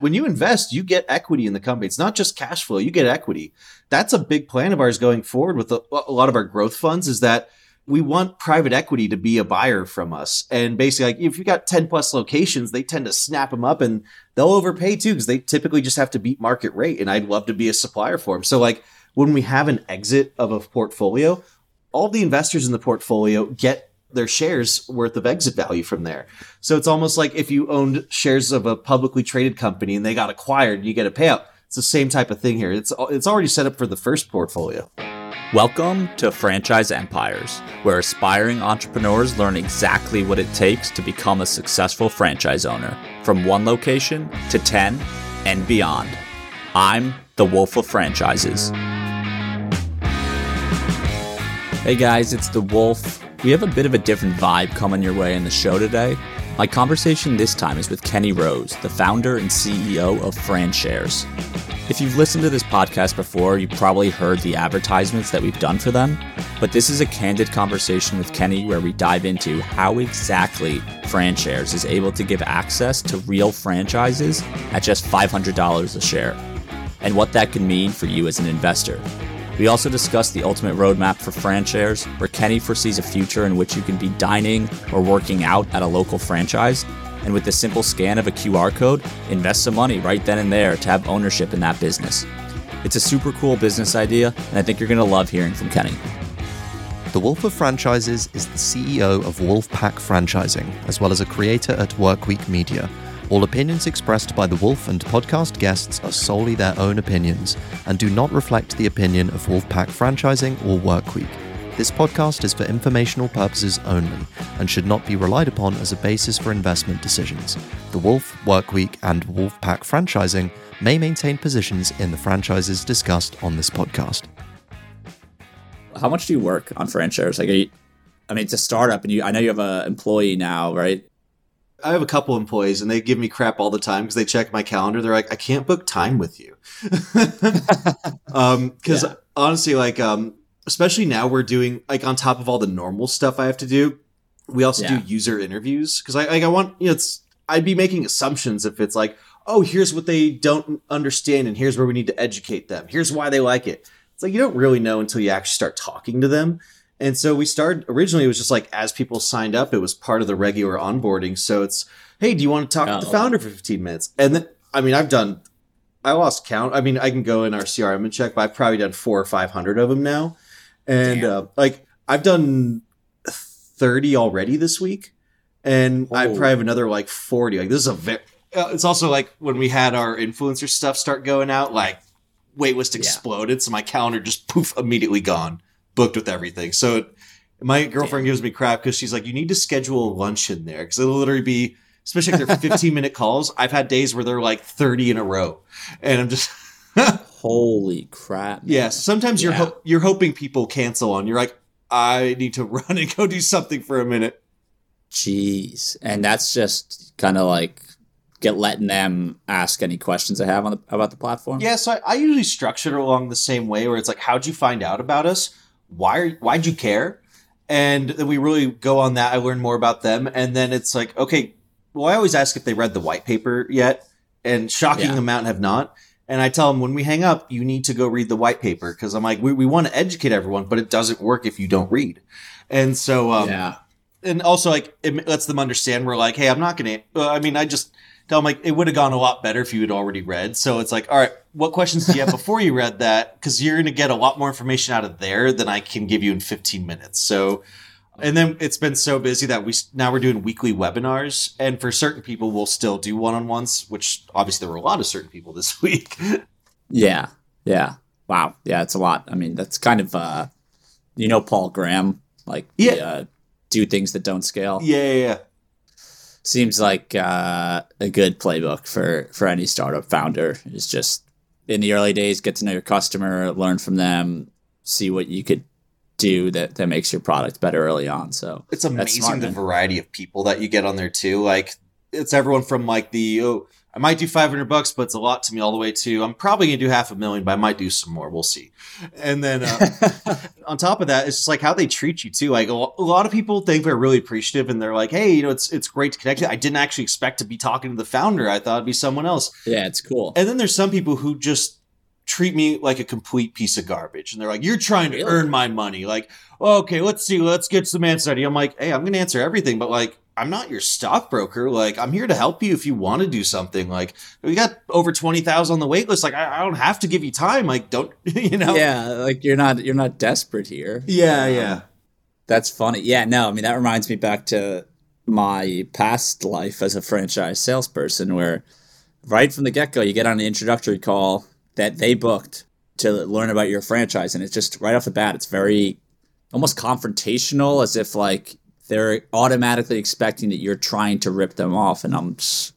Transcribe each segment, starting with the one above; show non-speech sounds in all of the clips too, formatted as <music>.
when you invest, you get equity in the company. It's not just cash flow, you get equity. That's a big plan of ours going forward with a, a lot of our growth funds is that we want private equity to be a buyer from us. And basically, like if you got 10 plus locations, they tend to snap them up and they'll overpay too because they typically just have to beat market rate. And I'd love to be a supplier for them. So, like when we have an exit of a portfolio, all the investors in the portfolio get their shares worth of exit value from there. So it's almost like if you owned shares of a publicly traded company and they got acquired, you get a payout. It's the same type of thing here. It's it's already set up for the first portfolio. Welcome to Franchise Empires, where aspiring entrepreneurs learn exactly what it takes to become a successful franchise owner, from one location to 10 and beyond. I'm the Wolf of Franchises. Hey guys, it's the Wolf. We have a bit of a different vibe coming your way in the show today. My conversation this time is with Kenny Rose, the founder and CEO of FranShares. If you've listened to this podcast before, you've probably heard the advertisements that we've done for them, but this is a candid conversation with Kenny where we dive into how exactly FranShares is able to give access to real franchises at just $500 a share, and what that can mean for you as an investor. We also discuss the ultimate roadmap for FranShares, where Kenny foresees a future in which you can be dining or working out at a local franchise, and with the simple scan of a QR code, invest some money right then and there to have ownership in that business. It's a super cool business idea, and I think you're going to love hearing from Kenny. The Wolf of Franchises is the CEO of Wolfpack Franchising, as well as a creator at Workweek Media all opinions expressed by the Wolf and podcast guests are solely their own opinions and do not reflect the opinion of Wolfpack Franchising or Workweek. This podcast is for informational purposes only and should not be relied upon as a basis for investment decisions. The Wolf, Workweek, and Wolfpack Franchising may maintain positions in the franchises discussed on this podcast. How much do you work on FranShares? Like, you, I mean, it's a startup, and you. I know you have an employee now, right? I have a couple employees and they give me crap all the time because they check my calendar. They're like, I can't book time with you. <laughs> um, cause yeah. honestly, like, um, especially now we're doing like on top of all the normal stuff I have to do. We also yeah. do user interviews. Cause I, like, I want, you know, it's, I'd be making assumptions if it's like, oh, here's what they don't understand and here's where we need to educate them. Here's why they like it. It's like, you don't really know until you actually start talking to them. And so we started originally it was just like as people signed up, it was part of the regular onboarding. So it's, hey, do you want to talk oh. to the founder for 15 minutes? And then I mean, I've done I lost count. I mean, I can go in our CRM and check, but I've probably done four or five hundred of them now. And uh, like I've done 30 already this week. And oh. I probably have another like 40. Like this is a very uh, it's also like when we had our influencer stuff start going out, like waitlist exploded. Yeah. So my calendar just poof immediately gone booked with everything. So my girlfriend Damn. gives me crap because she's like, you need to schedule lunch in there because it'll literally be, especially if they're <laughs> 15 minute calls. I've had days where they're like 30 in a row, and I'm just. <laughs> Holy crap! Yes, yeah, sometimes you're ho- you're hoping people cancel on. You're like, I need to <laughs> run and go do something for a minute. Jeez, and that's just kind of like get letting them ask any questions I have on the, about the platform. Yeah, so I, I usually structure it along the same way, where it's like, how'd you find out about us? Why are, why'd you care? And then we really go on that. I learn more about them. And then it's like, okay, well, I always ask if they read the white paper yet. And shocking yeah. amount have not. And I tell them when we hang up, you need to go read the white paper because I'm like, we, we want to educate everyone, but it doesn't work if you don't read. And so, um, yeah. And also, like, it lets them understand we're like, hey, I'm not going to, I mean, I just, tell them like it would have gone a lot better if you had already read. So it's like, all right, what questions do you have before you read that? Because you're going to get a lot more information out of there than I can give you in 15 minutes. So, and then it's been so busy that we now we're doing weekly webinars, and for certain people, we'll still do one on ones. Which obviously there were a lot of certain people this <laughs> week. yeah, yeah, wow, yeah, it's a lot. I mean, that's kind of uh, you know, Paul Graham, like yeah. The, uh, do things that don't scale. Yeah, yeah, yeah seems like uh, a good playbook for for any startup founder. Is just in the early days, get to know your customer, learn from them, see what you could do that that makes your product better early on. So it's amazing smart, the variety of people that you get on there too. Like it's everyone from like the oh I might do 500 bucks, but it's a lot to me all the way to, I'm probably going to do half a million, but I might do some more. We'll see. And then uh, <laughs> on top of that, it's just like how they treat you too. Like a lot of people think they're really appreciative and they're like, Hey, you know, it's, it's great to connect. I didn't actually expect to be talking to the founder. I thought it'd be someone else. Yeah, it's cool. And then there's some people who just treat me like a complete piece of garbage. And they're like, you're trying to really? earn my money. Like, okay, let's see, let's get some answer. I'm like, hey, I'm going to answer everything, but like, I'm not your stockbroker. Like, I'm here to help you if you want to do something. Like, we got over twenty thousand on the wait list. Like, I, I, don't have to give you time. Like, don't <laughs> you know? Yeah, like you're not you're not desperate here. Yeah, um, yeah. That's funny. Yeah, no, I mean that reminds me back to my past life as a franchise salesperson, where right from the get go, you get on an introductory call that they booked to learn about your franchise, and it's just right off the bat, it's very almost confrontational, as if like they're automatically expecting that you're trying to rip them off. And I'm just,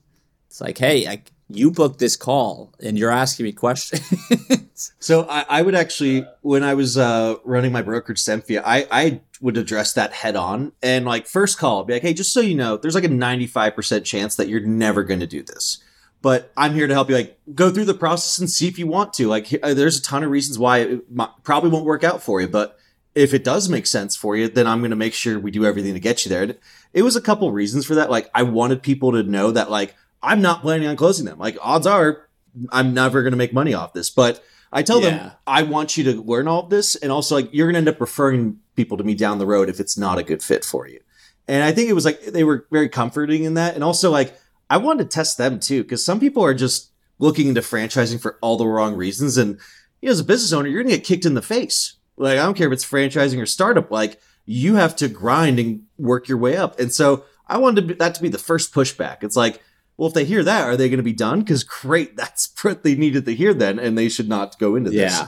it's like, hey, I, you booked this call and you're asking me questions. <laughs> so I, I, would actually, when I was uh, running my brokerage Semfia, I, I would address that head on and like first call, be like, hey, just so you know, there's like a 95% chance that you're never going to do this. But I'm here to help you, like, go through the process and see if you want to. Like, there's a ton of reasons why it probably won't work out for you, but if it does make sense for you, then I'm going to make sure we do everything to get you there. It was a couple reasons for that. Like I wanted people to know that like I'm not planning on closing them. Like odds are I'm never going to make money off this, but I tell yeah. them I want you to learn all of this and also like you're going to end up referring people to me down the road if it's not a good fit for you. And I think it was like they were very comforting in that and also like I wanted to test them too cuz some people are just looking into franchising for all the wrong reasons and you know, as a business owner, you're going to get kicked in the face like, I don't care if it's franchising or startup, like, you have to grind and work your way up. And so I wanted to be, that to be the first pushback. It's like, well, if they hear that, are they going to be done? Because great, <laughs> that's what they needed to hear then, and they should not go into this. Yeah.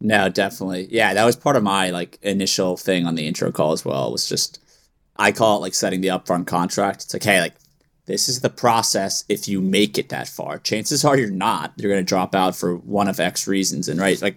No, definitely. Yeah, that was part of my like initial thing on the intro call as well. Was just I call it like setting the upfront contract. It's like, hey, like this is the process. If you make it that far, chances are you're not. You're going to drop out for one of X reasons. And right, like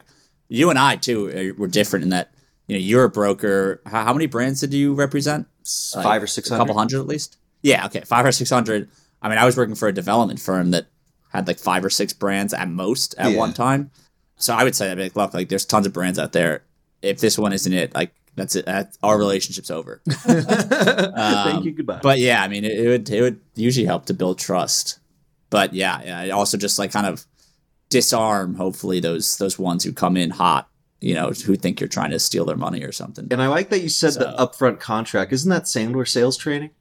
you and I too were different in that you know you're a broker. How, how many brands did you represent? Like five or six hundred. A couple hundred at least. Yeah. Okay. Five or six hundred. I mean, I was working for a development firm that had like five or six brands at most at yeah. one time. So I would say like, look, like there's tons of brands out there. If this one isn't it, like that's it. That's, our relationship's over. <laughs> um, Thank you. Goodbye. But yeah, I mean, it, it, would it would usually help to build trust. But yeah, yeah, also just like kind of disarm hopefully those those ones who come in hot you know who think you're trying to steal their money or something. And i like that you said so, the upfront contract. Isn't that sandler sales training?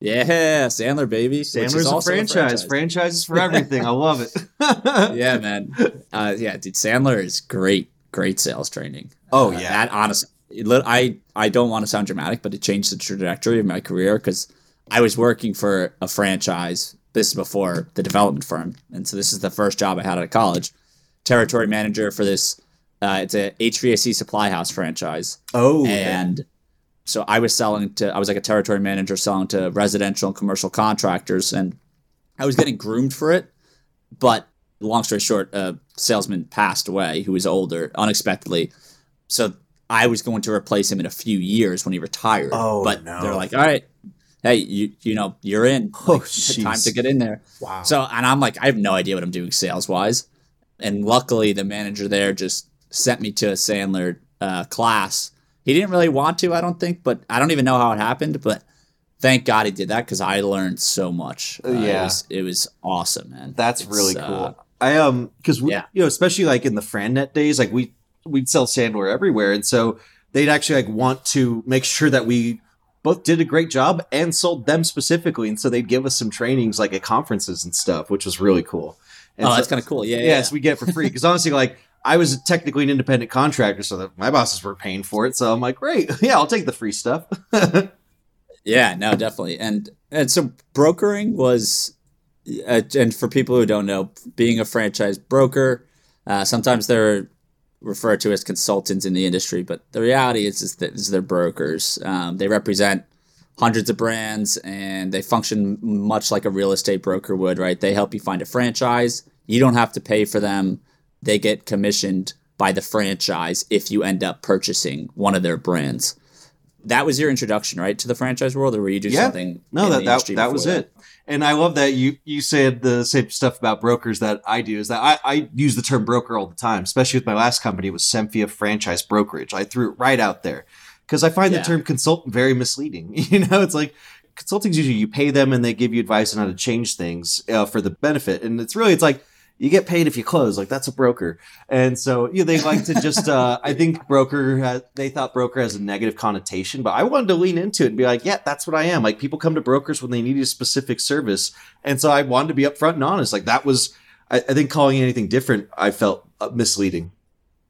Yeah sandler baby sandler's a franchise. a franchise. franchises for <laughs> everything. I love it. <laughs> Yeah man. Uh, yeah dude sandler is great great sales training. Oh uh, yeah. that honestly i i don't want to sound dramatic but it changed the trajectory of my career because i was working for a franchise this is before the development firm, and so this is the first job I had out of college. Territory manager for this. Uh, it's a HVAC supply house franchise. Oh, and so I was selling to. I was like a territory manager selling to residential and commercial contractors, and I was getting groomed for it. But long story short, a salesman passed away who was older unexpectedly. So I was going to replace him in a few years when he retired. Oh, but no. they're like, all right, hey, you you know, you're in. Oh, time to get in there. Wow. So, and I'm like, I have no idea what I'm doing sales wise, and luckily the manager there just sent me to a Sandler uh, class. He didn't really want to, I don't think, but I don't even know how it happened. But thank God he did that because I learned so much. Uh, yeah, it was, it was, awesome, man. That's it's, really uh, cool. Uh, I um, because yeah. you know, especially like in the FranNet days, like we we'd sell Sandler everywhere, and so they'd actually like want to make sure that we both did a great job and sold them specifically. And so they'd give us some trainings like at conferences and stuff, which was really cool. And oh, so, that's kind of cool. Yeah. Yes, yeah, we get for free. Cause honestly, like I was technically an independent contractor, so that my bosses were paying for it. So I'm like, great. <laughs> Yeah, I'll take the free stuff. <laughs> yeah, no, definitely. And, and so brokering was, uh, and for people who don't know, being a franchise broker, uh, sometimes they're referred to as consultants in the industry, but the reality is, is that is they're brokers. Um, they represent hundreds of brands and they function much like a real estate broker would, right? They help you find a franchise. You don't have to pay for them. They get commissioned by the franchise if you end up purchasing one of their brands. That was your introduction, right, to the franchise world, or were you doing yeah. something? No, that that, that was it. And I love that you you said the same stuff about brokers that I do. Is that I, I use the term broker all the time, especially with my last company. Was Semfia Franchise Brokerage. I threw it right out there because I find yeah. the term consultant very misleading. <laughs> You know, it's like consulting is usually you pay them and they give you advice on how to change things uh, for the benefit, and it's really it's like you get paid if you close. Like that's a broker. And so you know, they like to just, uh, I think broker, has, they thought broker has a negative connotation, but I wanted to lean into it and be like, yeah, that's what I am. Like people come to brokers when they need a specific service. And so I wanted to be upfront and honest. Like that was, I, I think calling anything different, I felt uh, misleading.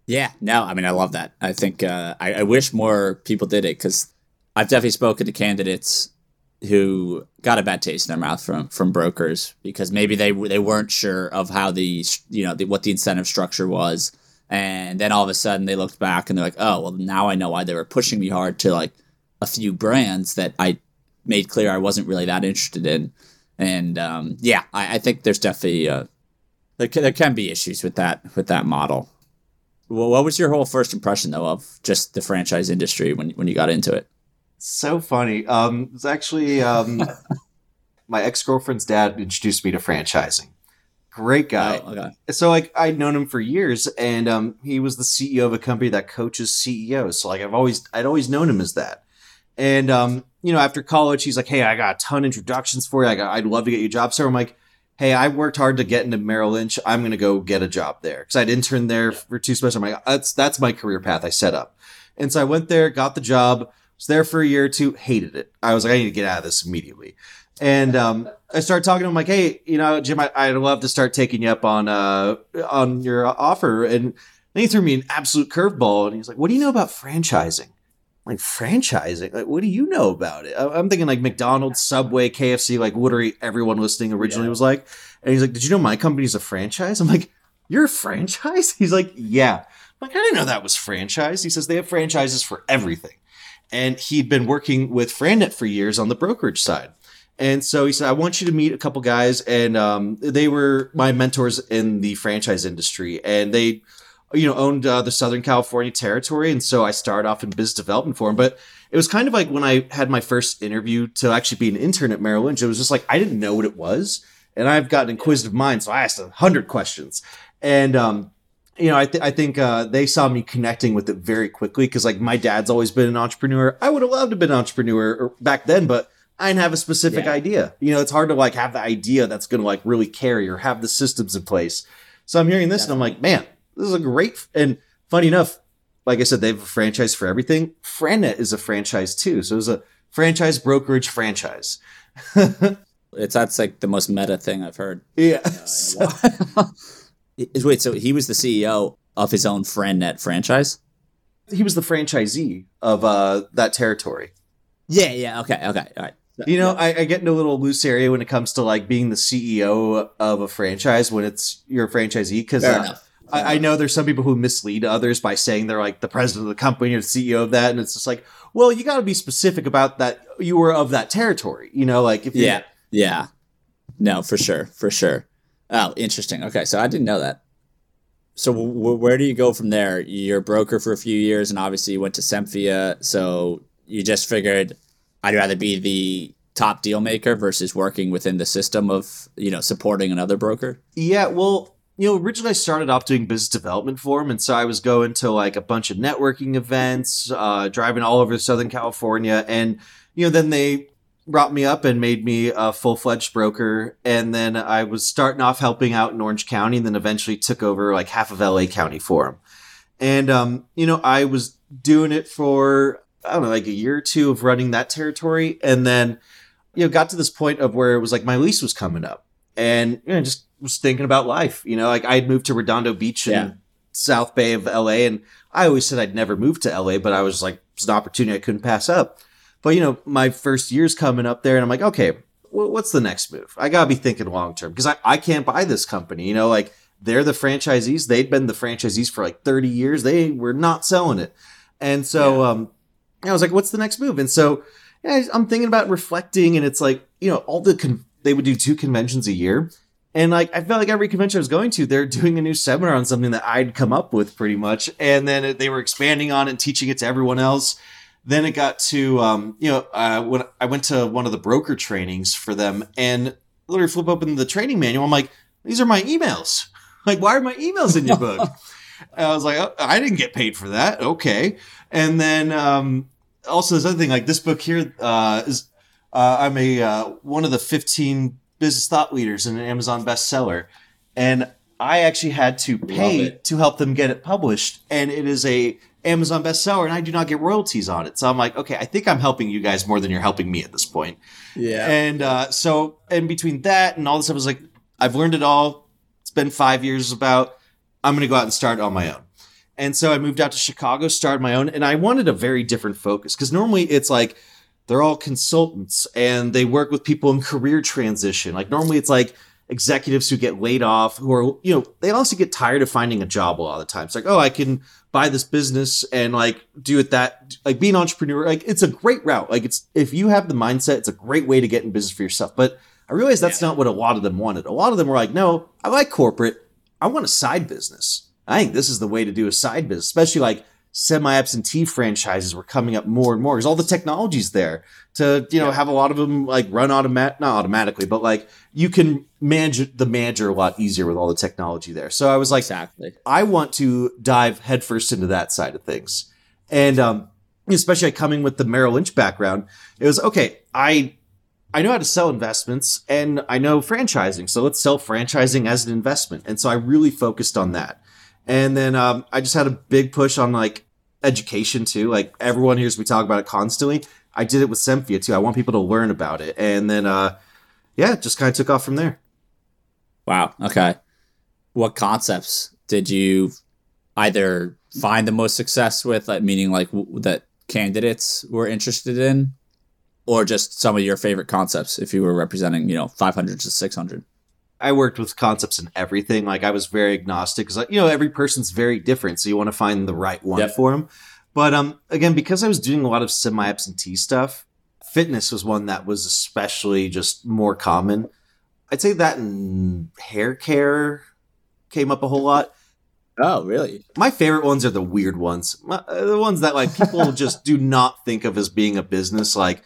Yeah, no, I mean, I love that. I think, uh, I, I wish more people did it because I've definitely spoken to candidates who got a bad taste in their mouth from from brokers because maybe they they weren't sure of how the you know the, what the incentive structure was. And then all of a sudden they looked back and they're like oh well now I know why they were pushing me hard to like a few brands that I made clear I wasn't really that interested in. And um, yeah I, I, think there's definitely uh, there, can, there can be issues with that with that model. Well, what was your whole first impression though of just the franchise industry when when you got into it so funny. Um, it's actually um, <laughs> my ex girlfriend's dad introduced me to franchising. Great guy. Oh, okay. So like I'd known him for years, and um, he was the CEO of a company that coaches CEOs. So like I've always I'd always known him as that. And um, you know, after college, he's like, "Hey, I got a ton of introductions for you. I got, I'd love to get you a job." So I'm like, "Hey, I worked hard to get into Merrill Lynch. I'm going to go get a job there because I'd interned there for two semesters. I'm like, that's that's my career path I set up." And so I went there, got the job was there for a year or two, hated it. I was like, I need to get out of this immediately. And um, I started talking to him like, hey, you know, Jim, I, would love to start taking you up on uh, on your offer. And then he threw me an absolute curveball, and he's like, what do you know about franchising? I'm like franchising, like what do you know about it? I'm thinking like McDonald's, Subway, KFC, like literally everyone listening originally yeah. was like. And he's like, did you know my company's a franchise? I'm like, you're a franchise? <laughs> He's like, yeah. I'm like, I didn't know that was franchise. He says they have franchises for everything and he'd been working with FranNet for years on the brokerage side. And so he said, I want you to meet a couple guys. And um, they were my mentors in the franchise industry. And they, you know, owned uh, the Southern California territory. And so I started off in business development for him. But it was kind of like when I had my first interview to actually be an intern at Merrill Lynch, it was just like, I didn't know what it was. And I've got an inquisitive mind. So I asked a hundred questions. And um, you know, I, th- I think uh, they saw me connecting with it very quickly because, like, my dad's always been an entrepreneur. I would have loved to have been an entrepreneur back then, but I didn't have a specific yeah. idea. You know, it's hard to like have the idea that's going to like really carry or have the systems in place. So I'm hearing this yeah. and I'm like, man, this is a great. F-. And funny enough, like I said, they have a franchise for everything. FranNet is a franchise too, so it's a franchise brokerage franchise. <laughs> it's that's like the most meta thing I've heard. Yeah. <laughs> Wait, so he was the CEO of his own FranNet franchise? He was the franchisee of uh, that territory. Yeah, yeah, okay, okay, all right. You know, I, I, get in a little loose area when it comes to like being the CEO of a franchise when it's your franchisee because uh, I, I, know there's some people who mislead others by saying they're like the president of the company or the CEO of that, and it's just like, well, you got to be specific about that. You were of that territory, you know, like if yeah, yeah, no, for sure, for sure. Oh, interesting. Okay, so I didn't know that. So w- where do you go from there? You're a broker for a few years, and obviously you went to Semfia. So you just figured I'd rather be the top deal maker versus working within the system of you know supporting another broker. Yeah, well, you know, originally I started off doing business development for him, and so I was going to like a bunch of networking events, uh, driving all over Southern California, and you know, then they brought me up and made me a full fledged broker. And then I was starting off helping out in Orange County and then eventually took over like half of LA County for him. And, um, you know, I was doing it for, I don't know, like a year or two of running that territory. And then, you know, got to this point of where it was like my lease was coming up and, you know, just was thinking about life. You know, like I had moved to Redondo Beach in yeah. South Bay of LA and I always said I'd never move to LA, but I was like, it's an opportunity I couldn't pass up. But you know, my first year's coming up there, and I'm like, okay, well, what's the next move? I gotta be thinking long term because I, I can't buy this company. You know, like they're the franchisees. They'd been the franchisees for like 30 years. They were not selling it. And so yeah. um, I was like, what's the next move? And so yeah, I'm thinking about reflecting, and it's like, you know, all the con- they would do two conventions a year. And like I felt like every convention I was going to, they're doing a new seminar on something that I'd come up with pretty much, and then they were expanding on it and teaching it to everyone else. Then it got to, um, you know, uh, when I went to one of the broker trainings for them, and literally flip open the training manual. I'm like, these are my emails. <laughs> Like, why are my emails in your book? <laughs> I was like, oh, I didn't get paid for that. Okay. And then um, also, there's other thing like this book here uh, is uh, I'm a uh, one of the 15 business thought leaders in an Amazon bestseller, and I actually had to pay to help them get it published, and it is a Amazon bestseller, and I do not get royalties on it. So I'm like, okay, I think I'm helping you guys more than you're helping me at this point. Yeah. And uh, so, and between that and all this stuff, I was like, I've learned it all. It's been five years about. I'm going to go out and start on my own. And so I moved out to Chicago, started my own, and I wanted a very different focus because normally it's like they're all consultants and they work with people in career transition. Like normally it's like executives who get laid off who are, you know, they also get tired of finding a job a lot of the time. It's like, oh, I can buy this business and like do it that like be an entrepreneur. Like it's a great route. Like it's if you have the mindset, it's a great way to get in business for yourself. But I realize that's yeah. not what a lot of them wanted. A lot of them were like, no, I like corporate. I want a side business. I think this is the way to do a side business, especially like semi-absentee franchises were coming up more and more because all the technology's there to you know yeah. have a lot of them like run automatic not automatically but like you can manage the manager a lot easier with all the technology there so i was like exactly i want to dive headfirst into that side of things and um especially coming with the merrill lynch background it was okay i I know how to sell investments and I know franchising. So let's sell franchising as an investment. And so I really focused on that. And then um, I just had a big push on like education too. Like everyone hears me talk about it constantly. I did it with Semfia too. I want people to learn about it. And then, uh, yeah, just kind of took off from there. Wow. Okay. What concepts did you either find the most success with, like, meaning like w- that candidates were interested in, or just some of your favorite concepts if you were representing, you know, 500 to 600? I worked with concepts and everything. Like I was very agnostic because you know every person's very different, so you want to find the right one yep. for them. But um, again, because I was doing a lot of semi-absentee stuff, fitness was one that was especially just more common. I'd say that and hair care came up a whole lot. Oh, really? My favorite ones are the weird ones, My, uh, the ones that like people <laughs> just do not think of as being a business, like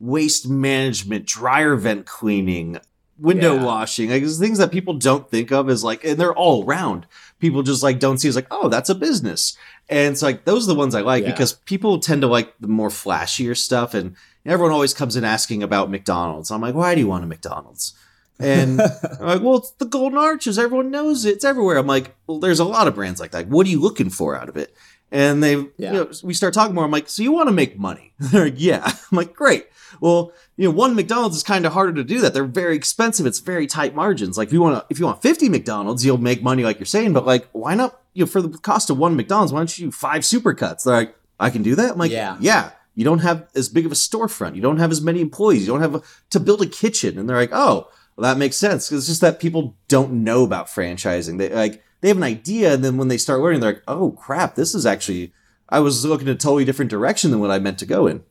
waste management, dryer vent cleaning, window yeah. washing, like things that people don't think of as like, and they're all around. People just like don't see as like, oh, that's a business. And it's like those are the ones I like yeah. because people tend to like the more flashier stuff, and everyone always comes in asking about McDonald's. I'm like, why do you want a McDonald's? And <laughs> I'm like, well, it's the Golden Arches. Everyone knows it. It's everywhere. I'm like, well, there's a lot of brands like that. What are you looking for out of it? And they, yeah. you know, we start talking more. I'm like, so you want to make money? <laughs> They're like, yeah. <laughs> I'm like, great. Well, you know, one McDonald's is kind of harder to do that. They're very expensive. It's very tight margins. Like if you want to, if you want 50 McDonald's, you'll make money like you're saying, but like, why not, you know, for the cost of one McDonald's, why don't you do five supercuts? They're like, I can do that. I'm like, yeah, yeah. You don't have as big of a storefront. You don't have as many employees. You don't have a, to build a kitchen. And they're like, oh, well, that makes sense. Cause it's just that people don't know about franchising. They like, they have an idea. And then when they start learning, they're like, oh crap, this is actually, I was looking in a totally different direction than what I meant to go in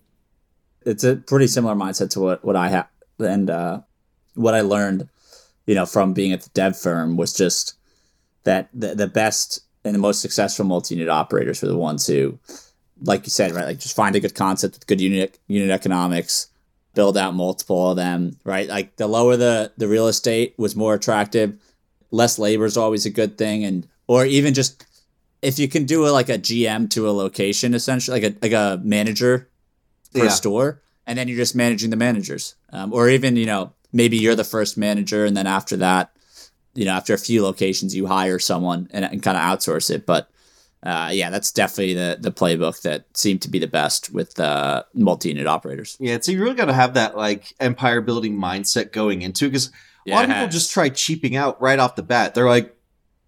it's a pretty similar mindset to what, what I have and uh, what I learned, you know, from being at the dev firm was just that the, the best and the most successful multi-unit operators were the ones who, like you said, right, like just find a good concept with good unit unit economics, build out multiple of them, right? Like the lower the the real estate was more attractive, less labor is always a good thing, and or even just if you can do a, like a GM to a location, essentially, like a like a manager per yeah. store, and then you're just managing the managers, um, or even you know maybe you're the first manager, and then after that, you know after a few locations you hire someone and, and kind of outsource it. But uh, yeah, that's definitely the the playbook that seemed to be the best with uh, multi-unit operators. Yeah, so you really got to have that like empire building mindset going into because a lot of people just try cheaping out right off the bat. They're like,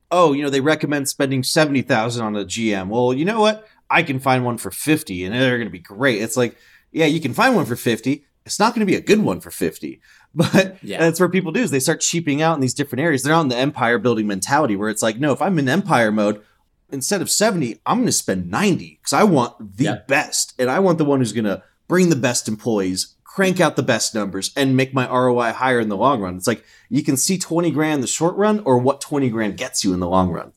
oh, you know, they recommend spending seventy thousand on a GM. Well, you know what? I can find one for fifty, and they're going to be great. It's like yeah, you can find one for 50. It's not going to be a good one for 50. <laughs> But yeah. that's where people do is they start cheaping out in these different areas. They're on the empire building mentality where it's like, no, if I'm in empire mode, instead of 70, I'm going to spend 90 because I want the yeah. best. And I want the one who's going to bring the best employees, crank out the best numbers, and make my ROI higher in the long run. It's like you can see 20 grand in the short run or what 20 grand gets you in the long run.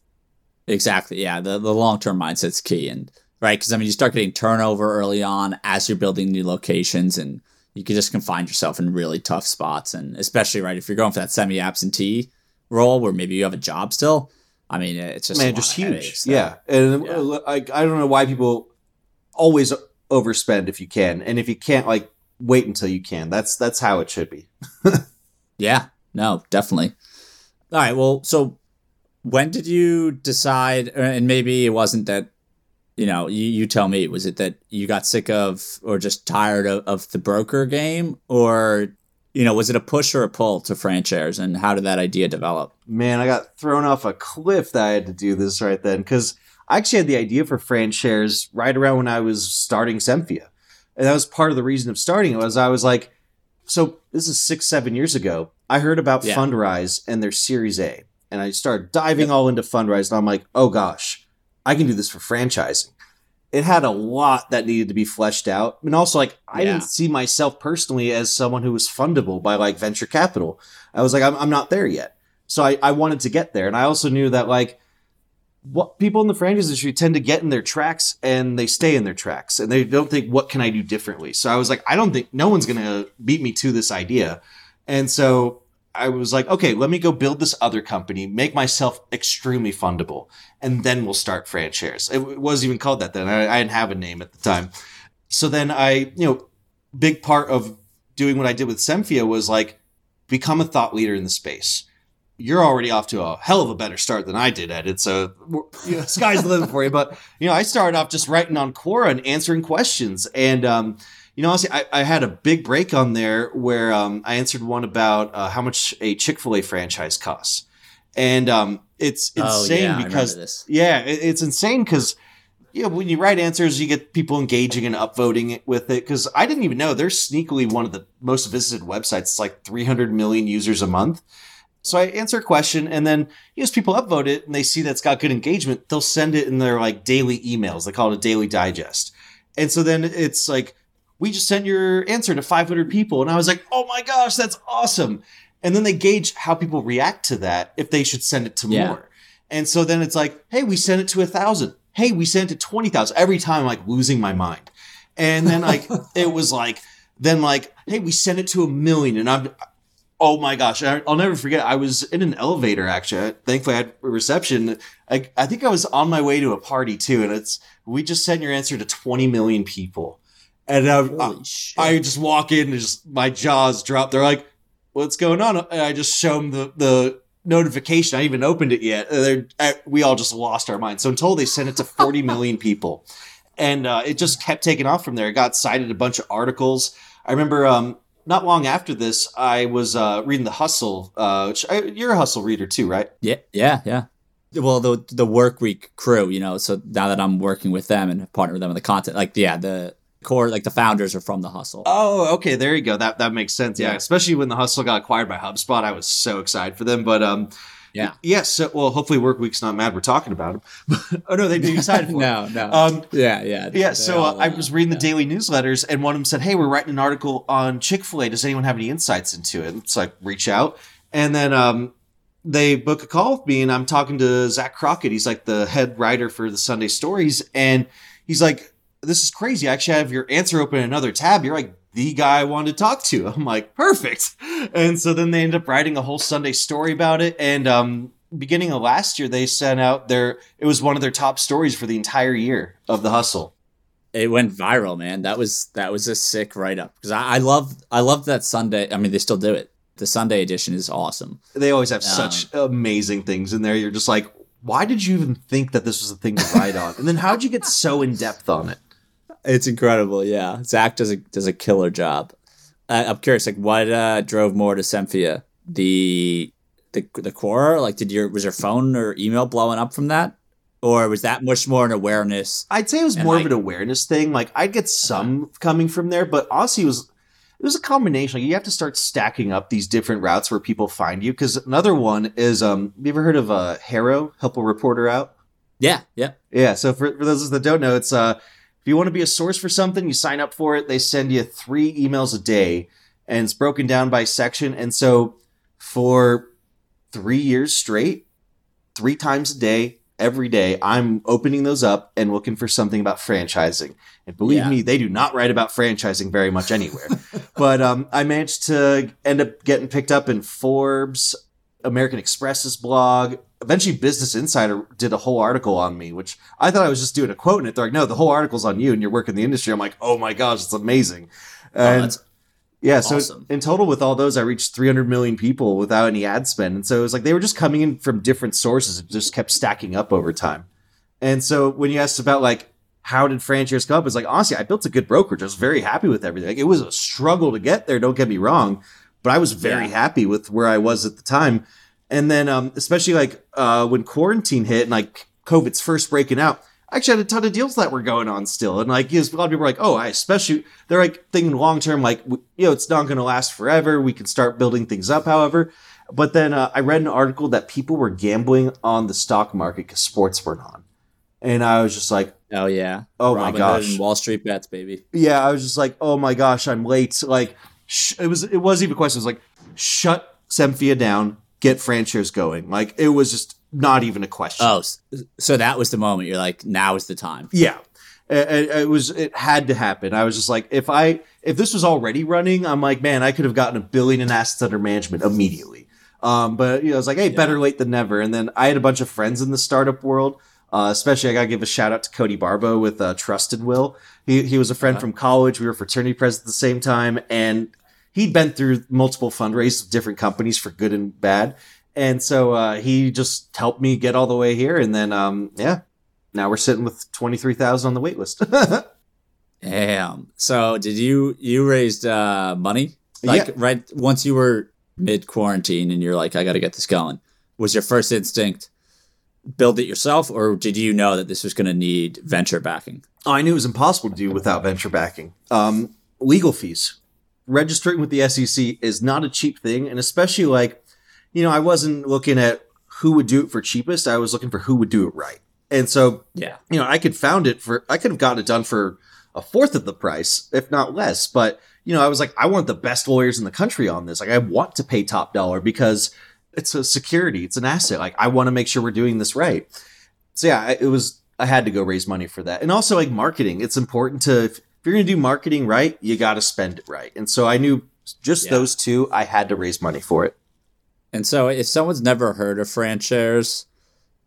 Exactly. Yeah. The, the long term mindset's key. And right? Because I mean, you start getting turnover early on as you're building new locations, and you can just can find yourself in really tough spots, and especially right if you're going for that semi absentee role where maybe you have a job still. I mean, it's just man, just huge. yeah, and yeah. I I don't know why people always overspend if you can, and if you can't, like wait until you can. That's that's how it should be. <laughs> yeah, no, definitely. All right, well, so when did you decide? Uh, and maybe it wasn't that you know, you, you tell me, was it that you got sick of or just tired of, of the broker game? Or, you know, was it a push or a pull to franchise? And how did that idea develop? Man, I got thrown off a cliff that I had to do this right then because I actually had the idea for FranShares right around when I was starting Semfia. And that was part of the reason of starting it was I was like, so this is six, seven years ago. I heard about yeah. Fundrise and their Series A. And I started diving yep. all into Fundrise. And I'm like, oh gosh, I can do this for franchising. It had a lot that needed to be fleshed out. And also, like, I yeah. didn't see myself personally as someone who was fundable by like venture capital. I was like, I'm, I'm not there yet. So I, I wanted to get there. And I also knew that, like, what people in the franchise industry tend to get in their tracks and they stay in their tracks and they don't think, what can I do differently? So I was like, I don't think no one's going to beat me to this idea. And so I was like, okay, let me go build this other company, make myself extremely fundable, and then we'll start FranShares. It wasn't even called that then. I, I, didn't have a name at the time. So then I, you know, big part of doing what I did with Semfia was like become a thought leader in the space. You're already off to a hell of a better start than I did, at it. So you know, <laughs> sky's the limit for you. But you know, I started off just writing on Quora and answering questions, and um, you know, honestly, I, I had a big break on there where um, I answered one about uh, how much a Chick Fil A franchise costs, and um, it's insane oh, yeah, because yeah, it, it's insane because you know when you write answers, you get people engaging and upvoting it with it. Because I didn't even know they're sneakily one of the most visited websites. It's like 300 million users a month. So I answer a question and then as people upvote it and they see that's got good engagement, they'll send it in their like daily emails. They call it a daily digest. And so then it's like we just sent your answer to 500 people. And I was like, oh my gosh, that's awesome. And then they gauge how people react to that if they should send it to yeah. more. And so then it's like, hey, we sent it to a thousand. Hey, we sent it to 20,000. Every time I'm like losing my mind. And then like, <laughs> it was like, then like, hey, we sent it to a million. And I'm, oh my gosh, I'll never forget. I was in an elevator actually. Thankfully, I had a reception. I, I think I was on my way to a party too. And it's, we just sent your answer to 20 million people. And I, I, I, just walk in and just my jaws drop. They're like, "What's going on?" And I just show them the the notification. I even opened it yet. They're, uh, we all just lost our minds. So until they sent it to 40 <laughs> million people, and uh, it just kept taking off from there. It got cited a bunch of articles. I remember um, not long after this, I was uh, reading the Hustle. Uh, which I, you're a Hustle reader too, right? Yeah, yeah, yeah. Well, the the Workweek crew, you know. So now that I'm working with them and partner with them in the content, like yeah, the core like the founders are from the hustle. Oh okay there you go. That that makes sense. Yeah, yeah. especially when the hustle got acquired by hubspot i was so excited for them but um yeah. yes yeah, so, well hopefully Workweek's not mad we're talking about them <laughs> oh no they'd be excited for <laughs> no no. Um yeah yeah. yeah so uh, i was reading the daily newsletters and one of them said hey we're writing an article on chick-fil-a. Does anyone have any insights into it? It's like reach out. And then um they book a call with me and i'm talking to zach crockett. He's like the head writer for the sunday stories and he's like this is crazy. I actually have your answer open in another tab. You're like the guy I wanted to talk to. <laughs> I'm like, perfect. And so then they end up writing a whole Sunday story about it. And um, beginning of last year, they sent out their, it was one of their top stories for the entire year of the hustle. It went viral, man. That was that was a sick write up because I, I love I love that Sunday. I mean, they still do it. The Sunday edition is awesome. They always have um, such amazing things in there. You're just like, why did you even think that this was a thing to write on? And then how did you get so in depth on it? It's incredible. Yeah, Zach does a does a killer job. Uh, I'm curious, like, what uh, drove more to Semfia? The the the Quora, like, did your was your phone or email blowing up from that, or was that much more an awareness? I'd say it was more of an awareness thing. Like, I'd get some coming from there, but honestly, it was it was a combination. Like, you have to start stacking up these different routes where people find you. Because another one is, um, you ever heard of uh, HARO? Help a reporter out. Yeah, yeah, yeah. So for, for those that don't know, it's uh if you want to be a source for something, you sign up for it. They send you three emails a day and it's broken down by section. And so for three years straight, three times a day, every day I'm opening those up and looking for something about franchising. And believe Yeah. me, they do not write about franchising very much anywhere. <laughs> but um, I managed to end up getting picked up in Forbes, American Express's blog. Eventually, Business Insider did a whole article on me, which I thought I was just doing a quote in it. They're like, no, the whole article's on you and you're working in the industry. I'm like, oh my gosh, it's amazing. Oh, And that's yeah, so in total, with all those, I reached 300 million people without any ad spend. And so it was like they were just coming in from different sources. It just kept stacking up over time. And so when you asked about like, how did FranShares come up? It's like, honestly, I built a good brokerage. I was very happy with everything. Like, it was a struggle to get there, don't get me wrong, but I was very Yeah. happy with where I was at the time. And then, um, especially like uh, when quarantine hit and like COVID's first breaking out, I actually had a ton of deals that were going on still. And like, you know, a lot of people were like, oh, I especially, they're like thinking long term, like, you know, it's not going to last forever. We can start building things up, however. But then uh, I read an article that people were gambling on the stock market because sports weren't on. And I was just like, oh yeah. Oh, my Robinhood gosh. Wall Street bets, baby. yeah, I was just like, oh my gosh, I'm late. Like, sh- it was, it wasn't even a question. It was like, shut Semfia down, get FranShares going. Like, it was just not even a question. Oh, so that was the moment you're like, now is the time. Yeah. It, it- it was it had to happen. I was just like, if I if this was already running, I'm like, man, I could have gotten a billion in assets under management immediately. Um, but you know, I was like, hey, better late than never. And then I had a bunch of friends in the startup world. Uh, especially, I gotta give a shout out to Cody Barbo with uh, Trust and Will. He he was a friend from college. We were fraternity presidents at the same time, and he'd been through multiple fundraisers with different companies for good and bad. And so uh, he just helped me get all the way here. And then, um, yeah, now we're sitting with 23,000 on the wait list. <laughs> Damn. So did you you raised uh money? Like Yeah. right once you were mid quarantine and you're like, I gotta get this going. Was your first instinct build it yourself or did you know that this was gonna need venture backing? I knew it was impossible to do without venture backing. Um, legal fees. Registering with the SEC is not a cheap thing. And especially like, you know, I wasn't looking at who would do it for cheapest. I was looking for who would do it right. And so Yeah. you know, I could found it for, I could have gotten it done for a fourth of the price, if not less. But, you know, I was like, I want the best lawyers in the country on this. Like, I want to pay top dollar because it's a security, it's an asset. Like, I want to make sure we're doing this right. So, yeah, it was, I had to go raise money for that. And also, like, marketing. It's important to, if you're going to do marketing right, you got to spend it right. And so I knew just Yeah. those two, I had to raise money for it. And so if someone's never heard of FranShares,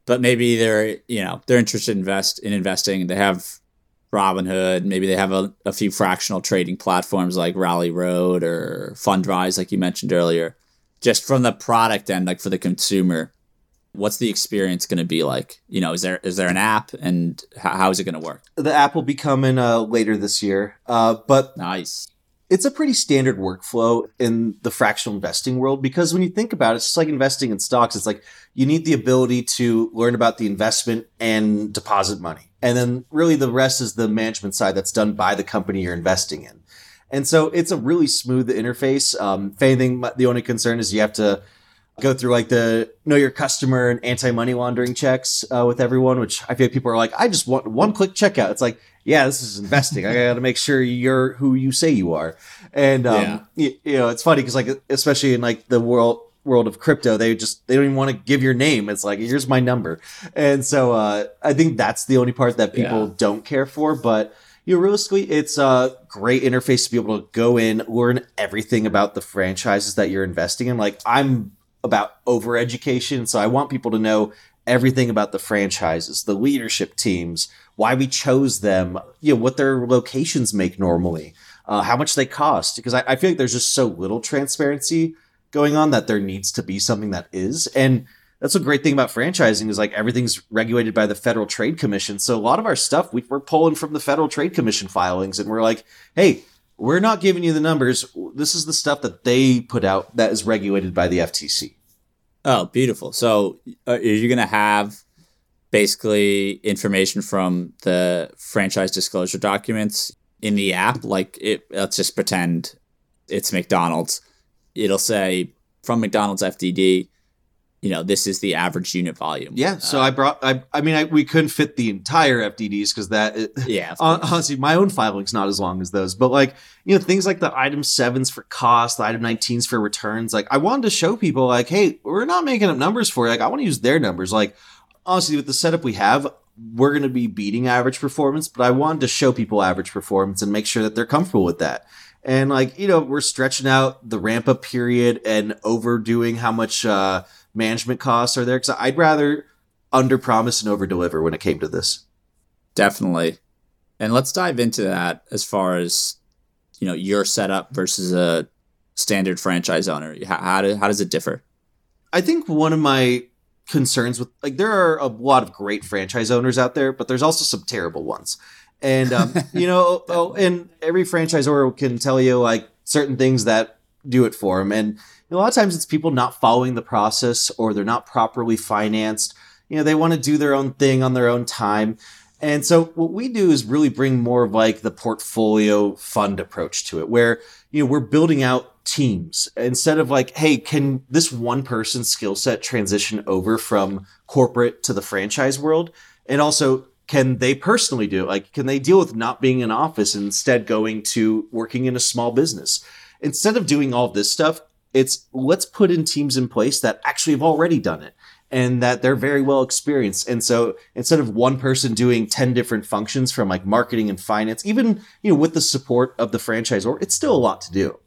but maybe they're you know, they're interested in invest in investing, they have Robinhood, maybe they have a, a few fractional trading platforms like Rally Road or Fundrise, like you mentioned earlier. Just from the product end, like for the consumer, what's the experience going to be like? You know, is there is there an app, and how, how is it going to work? The app will be coming uh, later this year. Uh, but Nice. it's a pretty standard workflow in the fractional investing world because when you think about it, it's just like investing in stocks. It's like you need the ability to learn about the investment and deposit money. And then really the rest is the management side that's done by the company you're investing in. And so it's a really smooth interface. Um, if anything, the only concern is you have to go through like the know your customer and anti money laundering checks uh, with everyone, which I feel like people are like, I just want one click checkout. It's like, yeah, this is investing. I got to make sure you're who you say you are. And um, Yeah. you, you know, it's funny because like especially in like the world world of crypto, they just they don't even want to give your name. It's like here's my number. And so uh, I think that's the only part that people Yeah. don't care for, but. You know, realistically, it's a great interface to be able to go in, learn everything about the franchises that you're investing in. Like, I'm about over education. So I want people to know everything about the franchises, the leadership teams, why we chose them, you know, what their locations make normally, uh, how much they cost. Because I, I feel like there's just so little transparency going on that there needs to be something that is. And that's a great thing about franchising is like everything's regulated by the Federal Trade Commission. So a lot of our stuff we, we're pulling from the Federal Trade Commission filings, and we're like, hey, we're not giving you the numbers. This is the stuff that they put out that is regulated by the FTC. Oh, beautiful. So, uh, are you going to have basically information from the franchise disclosure documents in the app? Like, it, let's just pretend it's McDonald's. It'll say from McDonald's FDD, you know, this is the average unit volume. Yeah. So Uh, I brought. I. I mean, I, we couldn't fit the entire FDDs because that. It, <laughs> yeah. of hon- course. honestly, my own filing's not as long as those. But like, you know, things like the item sevens for cost, the item 19s for returns. Like, I wanted to show people, like, hey, we're not making up numbers for you. Like, I want to use their numbers. Like, honestly, with the setup we have, we're going to be beating average performance, but I wanted to show people average performance and make sure that they're comfortable with that. And like, you know, we're stretching out the ramp up period and overdoing how much uh, management costs are there. Cause I'd rather under promise and over deliver when it came to this. Definitely. And let's dive into that as far as, you know, your setup versus a standard franchise owner. How, how, do, how does it differ? I think one of my concerns with like there are a lot of great franchise owners out there, but there's also some terrible ones. And um, <laughs> you know, oh, and every franchisor can tell you like certain things that do it for them. And a lot of times it's people not following the process or they're not properly financed. You know, they want to do their own thing on their own time. And so what we do is really bring more of like the portfolio fund approach to it, where, you know, we're building out teams instead of like, hey, can this one person skill set transition over from corporate to the franchise world? And also, can they personally do it? Like, can they deal with not being in office and instead going to working in a small business? Instead of doing all this stuff, it's let's put in teams in place that actually have already done it and that they're very well experienced. And so instead of one person doing 10 different functions from like marketing and finance, even, you know, with the support of the franchisor, it's still a lot to do.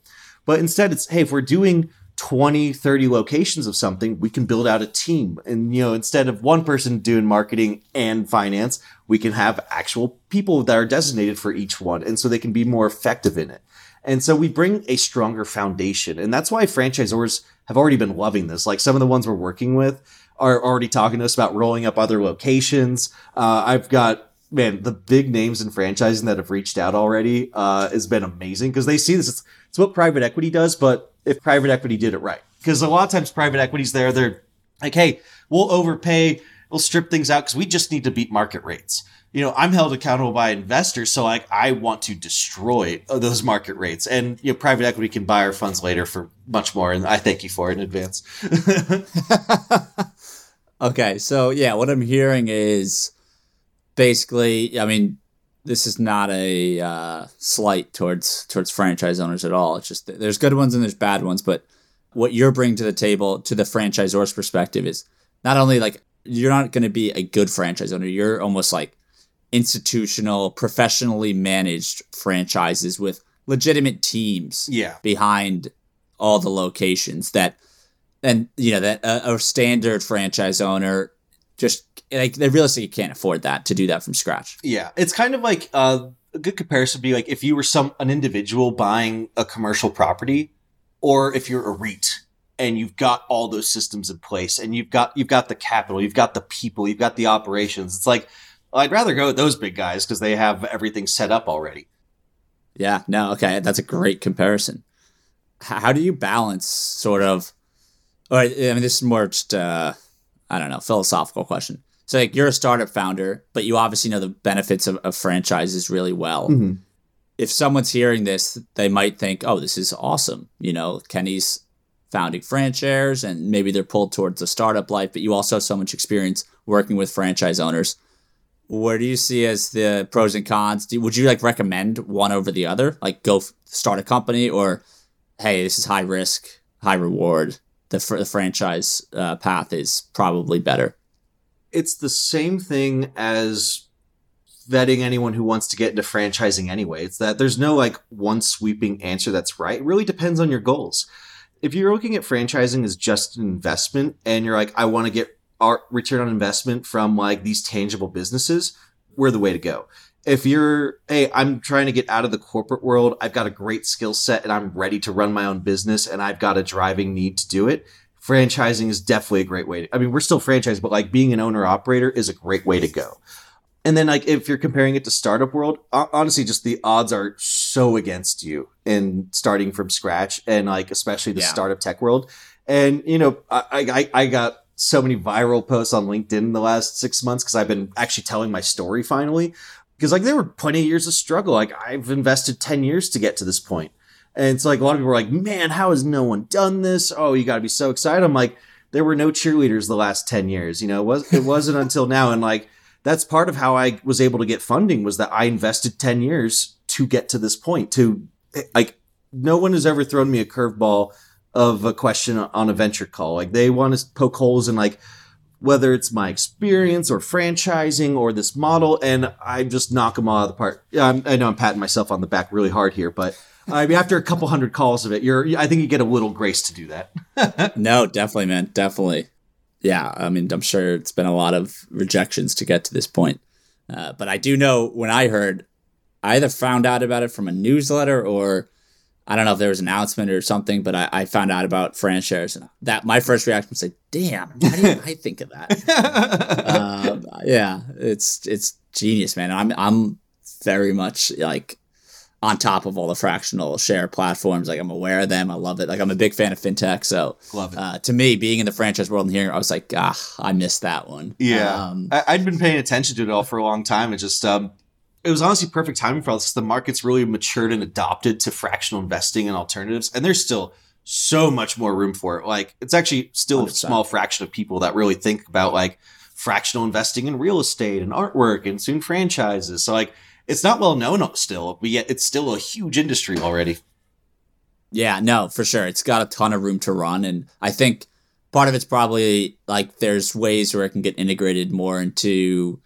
But instead, it's hey, if we're doing 20, 30 locations of something, we can build out a team. And, you know, instead of one person doing marketing and finance, we can have actual people that are designated for each one. And so they can be more effective in it. And so we bring a stronger foundation. And that's why franchisors have already been loving this. Like some of the ones we're working with are already talking to us about rolling up other locations. Uh, I've got man, the big names in franchising that have reached out already uh, has been amazing because they see this. It's, it's what private equity does, but if private equity did it right. Because a lot of times private equity's there, they're like, hey, we'll overpay, we'll strip things out because we just need to beat market rates. You know, I'm held accountable by investors, so like I want to destroy those market rates. And you know, private equity can buy our funds later for much more, and I thank you for it in advance. <laughs> okay, so yeah, what I'm hearing is basically, I mean, this is not a uh, slight towards towards franchise owners at all. It's just there's good ones and there's bad ones, but what you're bringing to the table to the franchisor's perspective is not only like you're not going to be a good franchise owner, you're almost like institutional, professionally managed franchises with legitimate teams yeah. behind all the locations that and you know that a, a standard franchise owner just like they realistically can't afford that to do that from scratch. Yeah, it's kind of like uh, a good comparison would be like if you were some an individual buying a commercial property, or if you're a REIT and you've got all those systems in place and you've got you've got the capital, you've got the people, you've got the operations. It's like I'd rather go with those big guys because they have everything set up already. Yeah, no, okay, that's a great comparison. How do you balance sort of? Or I mean, this is more just uh, I don't know philosophical question so like you're a startup founder, but you obviously know the benefits of, of franchises really well. Mm-hmm. If someone's hearing this, they might think, "Oh, this is awesome." You know, Kenny's founding FranShares, and maybe they're pulled towards the startup life. But you also have so much experience working with franchise owners. What do you see as the pros and cons? Do, would you like recommend one over the other? Like go f- start a company, or hey, this is high risk, high reward. The, fr- the franchise uh, path is probably better it's the same thing as vetting anyone who wants to get into franchising anyway. It's that there's no like one sweeping answer that's right. It really depends on your goals. If you're looking at franchising as just an investment and you're like, I want to get our return on investment from like these tangible businesses, we're the way to go. If you're, hey, I'm trying to get out of the corporate world, I've got a great skill set and I'm ready to run my own business and I've got a driving need to do it, franchising is definitely a great way to, I mean, we're still franchised, but like being an owner operator is a great way to go. And then like if you're comparing it to startup world, honestly, just the odds are so against you in starting from scratch and like, especially the yeah. startup tech world. And, you know, I, I, I got so many viral posts on LinkedIn in the last six months because I've been actually telling my story finally. Because like there were plenty of years of struggle. Like I've invested 10 years to get to this. And it's like a lot of people are like, man, how has no one done this? Oh, you got to be so excited. I'm like, there were no cheerleaders the last 10 years. You know, it, was, it wasn't until now. And like, that's part of how I was able to get funding was that I invested 10 years to get to this point to like, no one has ever thrown me a curveball of a question on a venture call. Like they want to poke holes in like whether it's my experience or franchising or this model, and I just knock them all out of the park. Yeah, I know I'm patting myself on the back really hard here, but I mean, after a couple hundred calls of it, you're, I think you get a little grace to do that. <laughs> no, definitely, man. Definitely. Yeah. I mean, I'm sure it's been a lot of rejections to get to this point. Uh, but I do know when I heard, I either found out about it from a newsletter or I don't know if there was an announcement or something, but I, I found out about FranShares and that my first reaction was like, damn, why didn't <laughs> I think of that? um, yeah, it's, it's genius, man. I'm, I'm very much like on top of all the fractional share platforms. Like I'm aware of them. I love it. Like I'm a big fan of fintech. So love it. Uh, to me, being in the franchise world and hearing, I was like, ah, I missed that one. Yeah. Um, I- had been paying attention to it all for a long time. It just, um, it was honestly perfect timing for us. The market's really matured and adopted to fractional investing and alternatives. And there's still so much more room for it. Like it's actually still 100%. a small fraction of people that really think about like fractional investing in real estate and artwork and soon franchises. So like, it's not well known still, but yet it's still a huge industry already. Yeah, no, for sure. It's got a ton of room to run. And I think part of it's probably like there's ways where it can get integrated more into,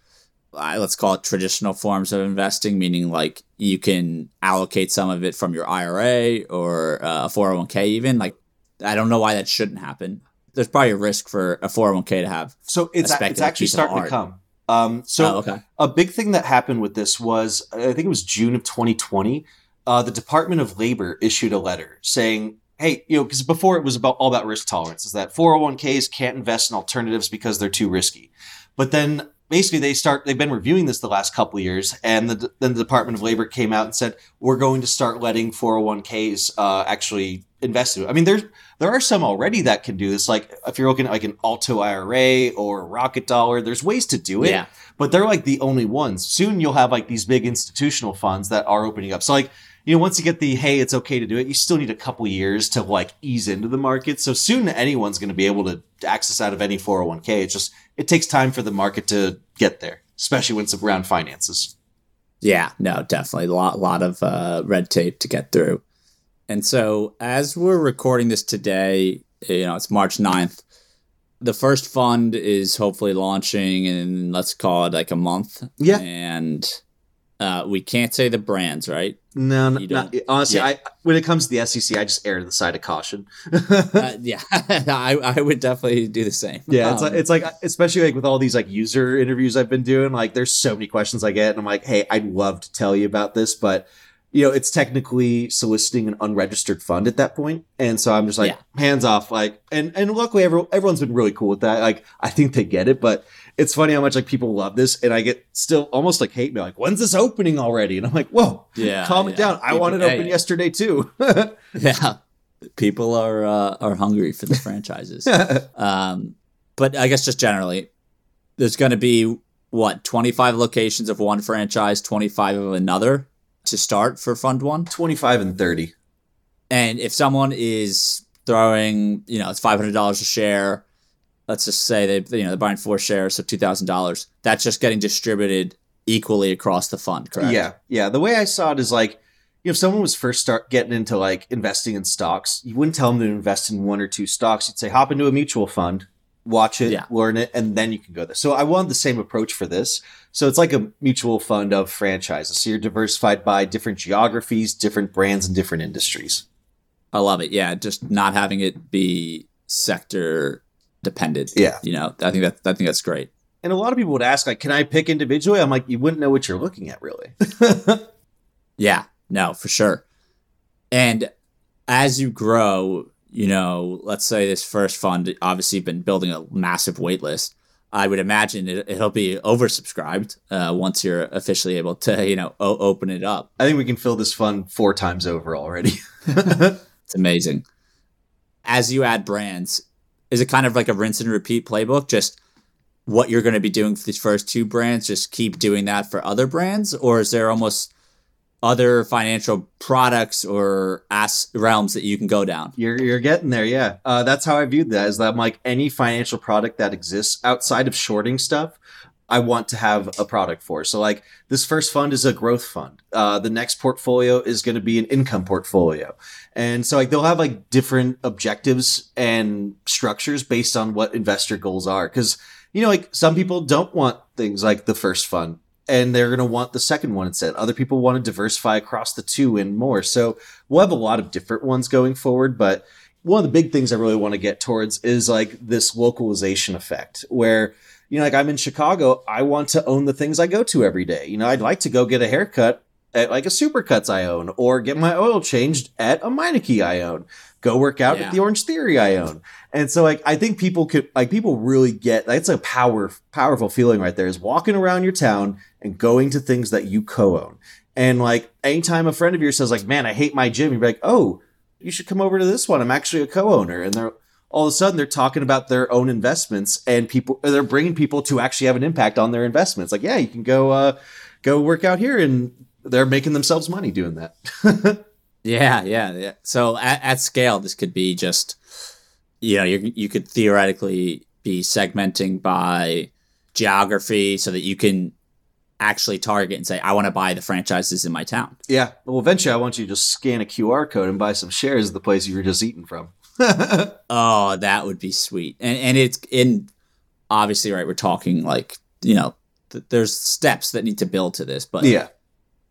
uh, let's call it traditional forms of investing, meaning like you can allocate some of it from your IRA or uh, a 401k, even. Like, I don't know why that shouldn't happen. There's probably a risk for a 401k to have. So it's, a, it's actually starting to come. Um, so oh, okay. a big thing that happened with this was I think it was June of 2020. Uh, the Department of Labor issued a letter saying, "Hey, you know, because before it was about all about risk tolerance, is that 401ks can't invest in alternatives because they're too risky." But then basically they start they've been reviewing this the last couple of years and the, then the department of labor came out and said we're going to start letting 401ks uh, actually invest in it i mean there's there are some already that can do this. Like if you're looking at like an Alto IRA or Rocket Dollar, there's ways to do it. Yeah. But they're like the only ones. Soon you'll have like these big institutional funds that are opening up. So like, you know, once you get the hey, it's okay to do it, you still need a couple years to like ease into the market. So soon anyone's going to be able to access out of any 401k. It's just it takes time for the market to get there, especially when it's around finances. Yeah, no, definitely a lot, lot of uh, red tape to get through. And so as we're recording this today, you know, it's March 9th. The first fund is hopefully launching in let's call it like a month. Yeah. And uh, we can't say the brands, right? No, no not, honestly, yeah. I when it comes to the SEC, I just err to the side of caution. uh, <laughs> yeah, <laughs> I, I would definitely do the same. Yeah, it's, um, like, it's like especially like with all these like user interviews I've been doing, like there's so many questions I get, and I'm like, hey, I'd love to tell you about this, but you know, it's technically soliciting an unregistered fund at that. And so I'm just like, yeah. hands off. Like, and, and luckily everyone, everyone's been really cool with that. Like, I think they get it, but it's funny how much like people love this. And I get still almost like hate me. Like, when's this opening already? And I'm like, whoa, yeah, calm yeah. it down. I wanted to open yesterday too. <laughs> yeah. People are, uh, are hungry for the franchises. <laughs> um, but I guess just generally, there's going to be what 25 locations of one franchise, 25 of another to start for Fund One? 25 and 30. And if someone is throwing, you know, it's $500 a share, let's just say they, you know, they're buying four shares, so $2,000, that's just getting distributed equally across the fund, correct? Yeah. Yeah. The way I saw it is like, you know, if someone was first start getting into like investing in stocks, you wouldn't tell them to invest in one or two stocks. You'd say, hop into a mutual fund, watch it, yeah. learn it, and then you can go there. So I wanted the same approach for this. So it's like a mutual fund of franchises. So you're diversified by different geographies, different brands, and different industries. I love it. Yeah, just not having it be sector dependent. Yeah, you know, I think that I think that's great. And a lot of people would ask, like, can I pick individually? I'm like, you wouldn't know what you're looking at, really. <laughs> yeah, no, for sure. And as you grow, you know, let's say this first fund obviously been building a massive wait list. I would imagine it, will be oversubscribed uh, once you're officially able to, you know, o- open it up. I think we can fill this fund four times over already. <laughs> it's amazing. As you add brands, is it kind of like a rinse and repeat playbook? Just what you're going to be doing for these first two brands, just keep doing that for other brands, or is there almost other financial products or as realms that you can go down. You're you're getting there, yeah. Uh, that's how I viewed that. Is that I'm like any financial product that exists outside of shorting stuff, I want to have a product for. So like this first fund is a growth fund. Uh, the next portfolio is going to be an income portfolio. And so like they'll have like different objectives and structures based on what investor goals are. Cause you know, like some people don't want things like the first fund and they're going to want the second one instead. Other people want to diversify across the two and more. So we'll have a lot of different ones going forward, but one of the big things I really want to get towards is like this localization effect where, you know, like I'm in Chicago, I want to own the things I go to every day. You know, I'd like to go get a haircut at like a Supercuts I own or get my oil changed at a Meineke I own. Go work out yeah. at the Orangetheory I own. And so like I think people could like people really get that's a power powerful feeling right there is walking around your town and going to things that you co-own. And like anytime a friend of yours says like, "Man, I hate my gym," you're like, "Oh, you should come over to this one. I'm actually a co-owner." And they're all of a sudden they're talking about their own investments and people they're bringing people to actually have an impact on their investments. Like, yeah, you can go uh go work out here and they're making themselves money doing that. <laughs> yeah, yeah, yeah. So at, at scale this could be just you know, you you could theoretically be segmenting by geography so that you can actually target and say, I want to buy the franchises in my town. Yeah. Well, eventually, I want you to just scan a QR code and buy some shares of the place you were just eating from. <laughs> oh, that would be sweet. And and it's in obviously right. We're talking like you know, th- there's steps that need to build to this, but yeah,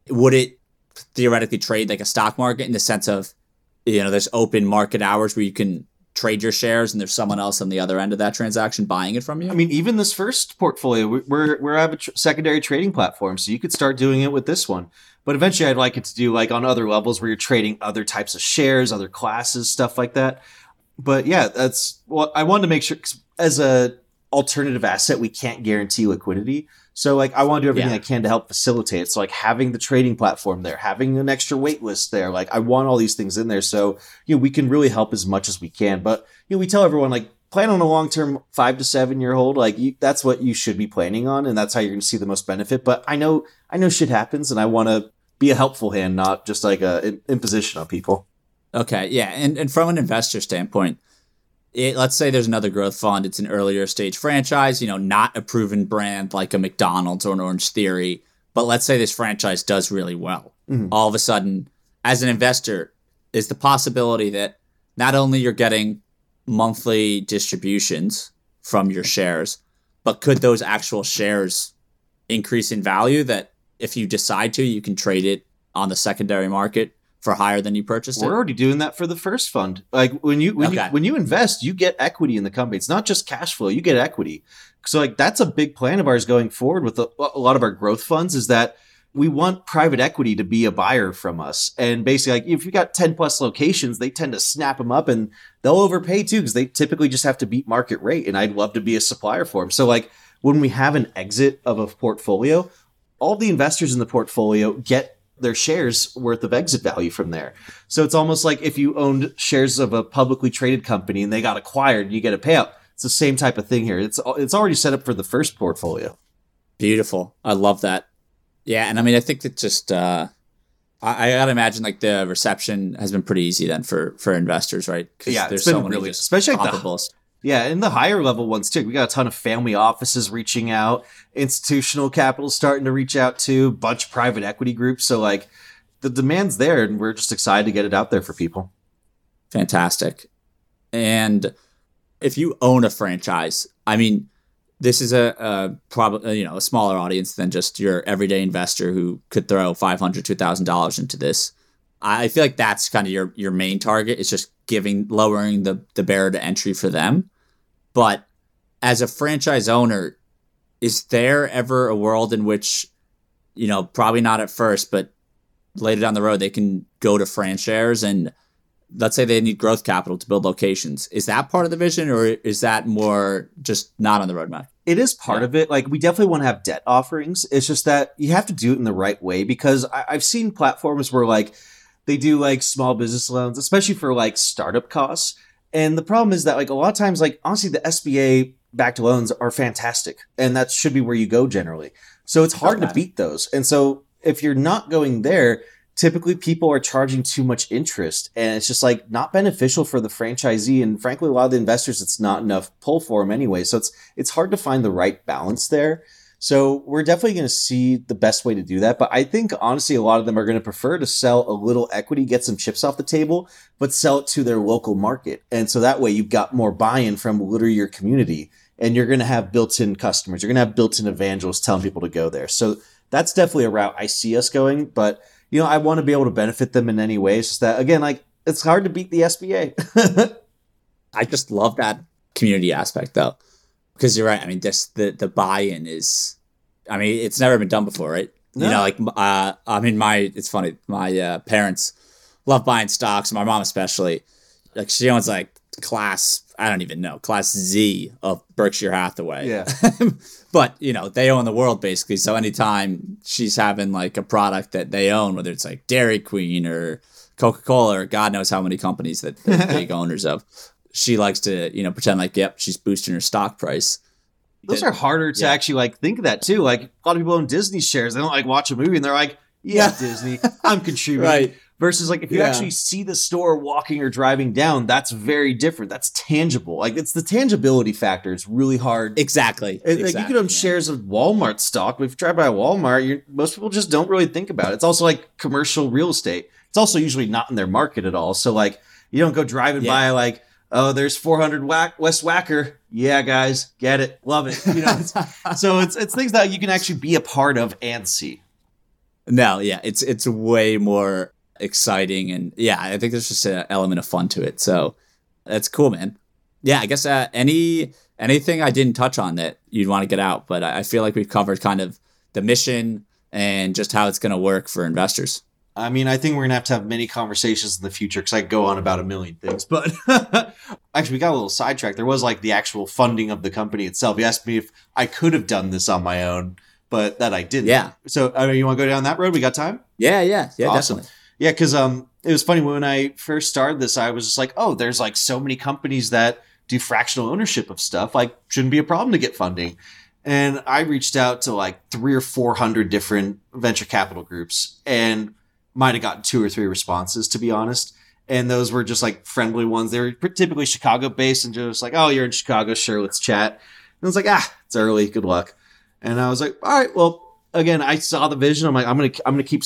would it theoretically trade like a stock market in the sense of you know, there's open market hours where you can trade your shares and there's someone else on the other end of that transaction buying it from you? I mean, even this first portfolio, we're we're have a tr- secondary trading platform, so you could start doing it with this one. But eventually, I'd like it to do like on other levels where you're trading other types of shares, other classes, stuff like that. But yeah, that's what I wanted to make sure as a alternative asset, we can't guarantee liquidity. So like I want to do everything yeah. I can to help facilitate it. So like having the trading platform there, having an extra wait list there, like I want all these things in there. So, you know, we can really help as much as we can. But, you know, we tell everyone like plan on a long term five to seven year hold. Like you, that's what you should be planning on. And that's how you're going to see the most benefit. But I know, I know shit happens and I want to be a helpful hand, not just like a imposition on people. Okay. Yeah. And, and from an investor standpoint, it, let's say there's another growth fund. It's an earlier stage franchise, you know, not a proven brand like a McDonald's or an Orangetheory. But let's say this franchise does really well. Mm-hmm. All of a sudden, as an investor, is the possibility that not only you're getting monthly distributions from your shares, but could those actual shares increase in value that if you decide to, you can trade it on the secondary market for higher than you purchased it. We're it? already doing that for the first fund. Like when you when okay. you when you invest, you get equity in the company. It's not just cash flow; you get equity. So like that's a big plan of ours going forward with a, a lot of our growth funds is that we want private equity to be a buyer from us. And basically, like if you got 10 plus locations, they tend to snap them up and they'll overpay too because they typically just have to beat market rate. And I'd love to be a supplier for them. So like when we have an exit of a portfolio, all the investors in the portfolio get their shares worth of exit value from there. So it's almost like if you owned shares of a publicly traded company and they got acquired, you get a payout. It's the same type of thing here. It's it's already set up for the first portfolio. Beautiful. I love that. Yeah, and I mean I think that just uh I, I gotta imagine like the reception has been pretty easy then for for investors, right? Yeah, there's so many really, especially like the, yeah, and the higher level ones too. We got a ton of family offices reaching out, institutional capital starting to reach out to, bunch of private equity groups. So like the demand's there, and we're just excited to get it out there for people. Fantastic. And if you own a franchise, I mean, this is a, a probably uh, you know a smaller audience than just your everyday investor who could throw five hundred to thousand dollars into this. I feel like that's kind of your your main target. Is just giving lowering the the barrier to entry for them. But as a FranShares owner, is there ever a world in which, you know, probably not at first, but later down the road, they can go to franchise and let's say they need growth capital to build locations. Is that part of the vision or is that more just not on the roadmap? It is part yeah. of it. Like we definitely want to have debt offerings. It's just that you have to do it in the right way because I- I've seen platforms where like they do like small business loans, especially for like startup costs and the problem is that like a lot of times, like honestly, the SBA backed loans are fantastic, and that should be where you go generally. So it's hard to beat those. And so if you're not going there, typically people are charging too much interest, and it's just like not beneficial for the franchisee. And frankly, a lot of the investors, it's not enough pull for them anyway. So it's it's hard to find the right balance there. So we're definitely going to see the best way to do that. But I think honestly, a lot of them are going to prefer to sell a little equity, get some chips off the table, but sell it to their local market. And so that way you've got more buy-in from literally your community. and you're going to have built-in customers. You're going to have built-in evangelists telling people to go there. So that's definitely a route I see us going. But you know, I want to be able to benefit them in any way. It's just that again, like it's hard to beat the SBA. <laughs> I just love that community aspect though, because you're right. I mean, this the the buy-in is, I mean, it's never been done before, right? No. You know, like uh, I mean, my it's funny. My uh, parents love buying stocks. My mom especially. Like she owns like class I don't even know class Z of Berkshire Hathaway. Yeah. <laughs> but you know they own the world basically. So anytime she's having like a product that they own, whether it's like Dairy Queen or Coca Cola or God knows how many companies that they're <laughs> big owners of, she likes to you know pretend like yep she's boosting her stock price. Those that, are harder to yeah. actually like think of that too. Like a lot of people own Disney shares. They don't like watch a movie and they're like, yeah, yeah. Disney, I'm contributing. <laughs> right. Versus like if you yeah. actually see the store walking or driving down, that's very different. That's tangible. Like it's the tangibility factor. It's really hard. Exactly. Like exactly, you could own yeah. shares of Walmart stock, but if you drive by Walmart, most people just don't really think about it. It's also like commercial real estate. It's also usually not in their market at all. So like you don't go driving yeah. by like oh, there's 400 whack West Wacker. Yeah, guys, get it, love it. You know, it's, <laughs> so it's it's things that you can actually be a part of and see. No, yeah, it's it's way more exciting and yeah, I think there's just an element of fun to it. So that's cool, man. Yeah, I guess uh, any anything I didn't touch on that you'd want to get out, but I, I feel like we've covered kind of the mission and just how it's going to work for investors. I mean, I think we're gonna have to have many conversations in the future because I go on about a million things. But <laughs> actually, we got a little sidetracked. There was like the actual funding of the company itself. You asked me if I could have done this on my own, but that I didn't. Yeah. So, I mean, you want to go down that road? We got time? Yeah, yeah, yeah, awesome. definitely. Yeah, because um, it was funny when I first started this. I was just like, oh, there's like so many companies that do fractional ownership of stuff. Like, shouldn't be a problem to get funding. And I reached out to like three or four hundred different venture capital groups, and might have gotten two or three responses, to be honest. And those were just like friendly ones. They were typically Chicago based and just like, oh, you're in Chicago. Sure, let's chat. And I was like, ah, it's early. Good luck. And I was like, all right, well, again, I saw the vision. I'm like, I'm going to, I'm going to keep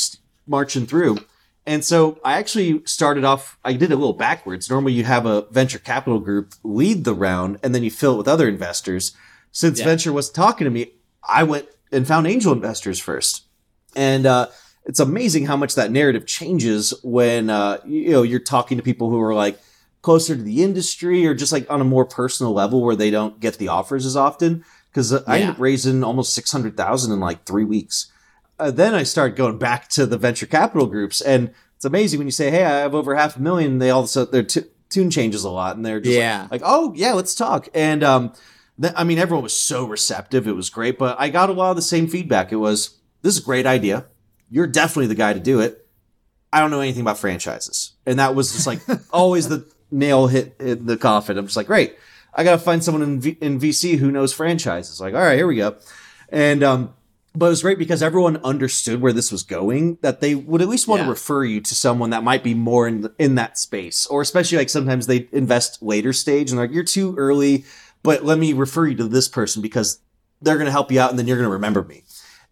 marching through. And so I actually started off, I did a little backwards. Normally you have a venture capital group lead the round and then you fill it with other investors. Since yeah. venture was talking to me, I went and found angel investors first. And, uh, it's amazing how much that narrative changes when uh, you know you're talking to people who are like closer to the industry or just like on a more personal level where they don't get the offers as often. Because yeah. I ended up raising almost six hundred thousand in like three weeks. Uh, then I started going back to the venture capital groups, and it's amazing when you say, "Hey, I have over half a million. They all of a sudden their t- tune changes a lot, and they're just yeah. like, like, "Oh yeah, let's talk." And um, th- I mean, everyone was so receptive; it was great. But I got a lot of the same feedback. It was, "This is a great idea you're definitely the guy to do it. I don't know anything about franchises. And that was just like <laughs> always the nail hit in the coffin. I'm just like, great. I got to find someone in, v- in VC who knows franchises. Like, all right, here we go. And, um, but it was great because everyone understood where this was going that they would at least want yeah. to refer you to someone that might be more in, the, in that space or especially like sometimes they invest later stage and like you're too early but let me refer you to this person because they're going to help you out and then you're going to remember me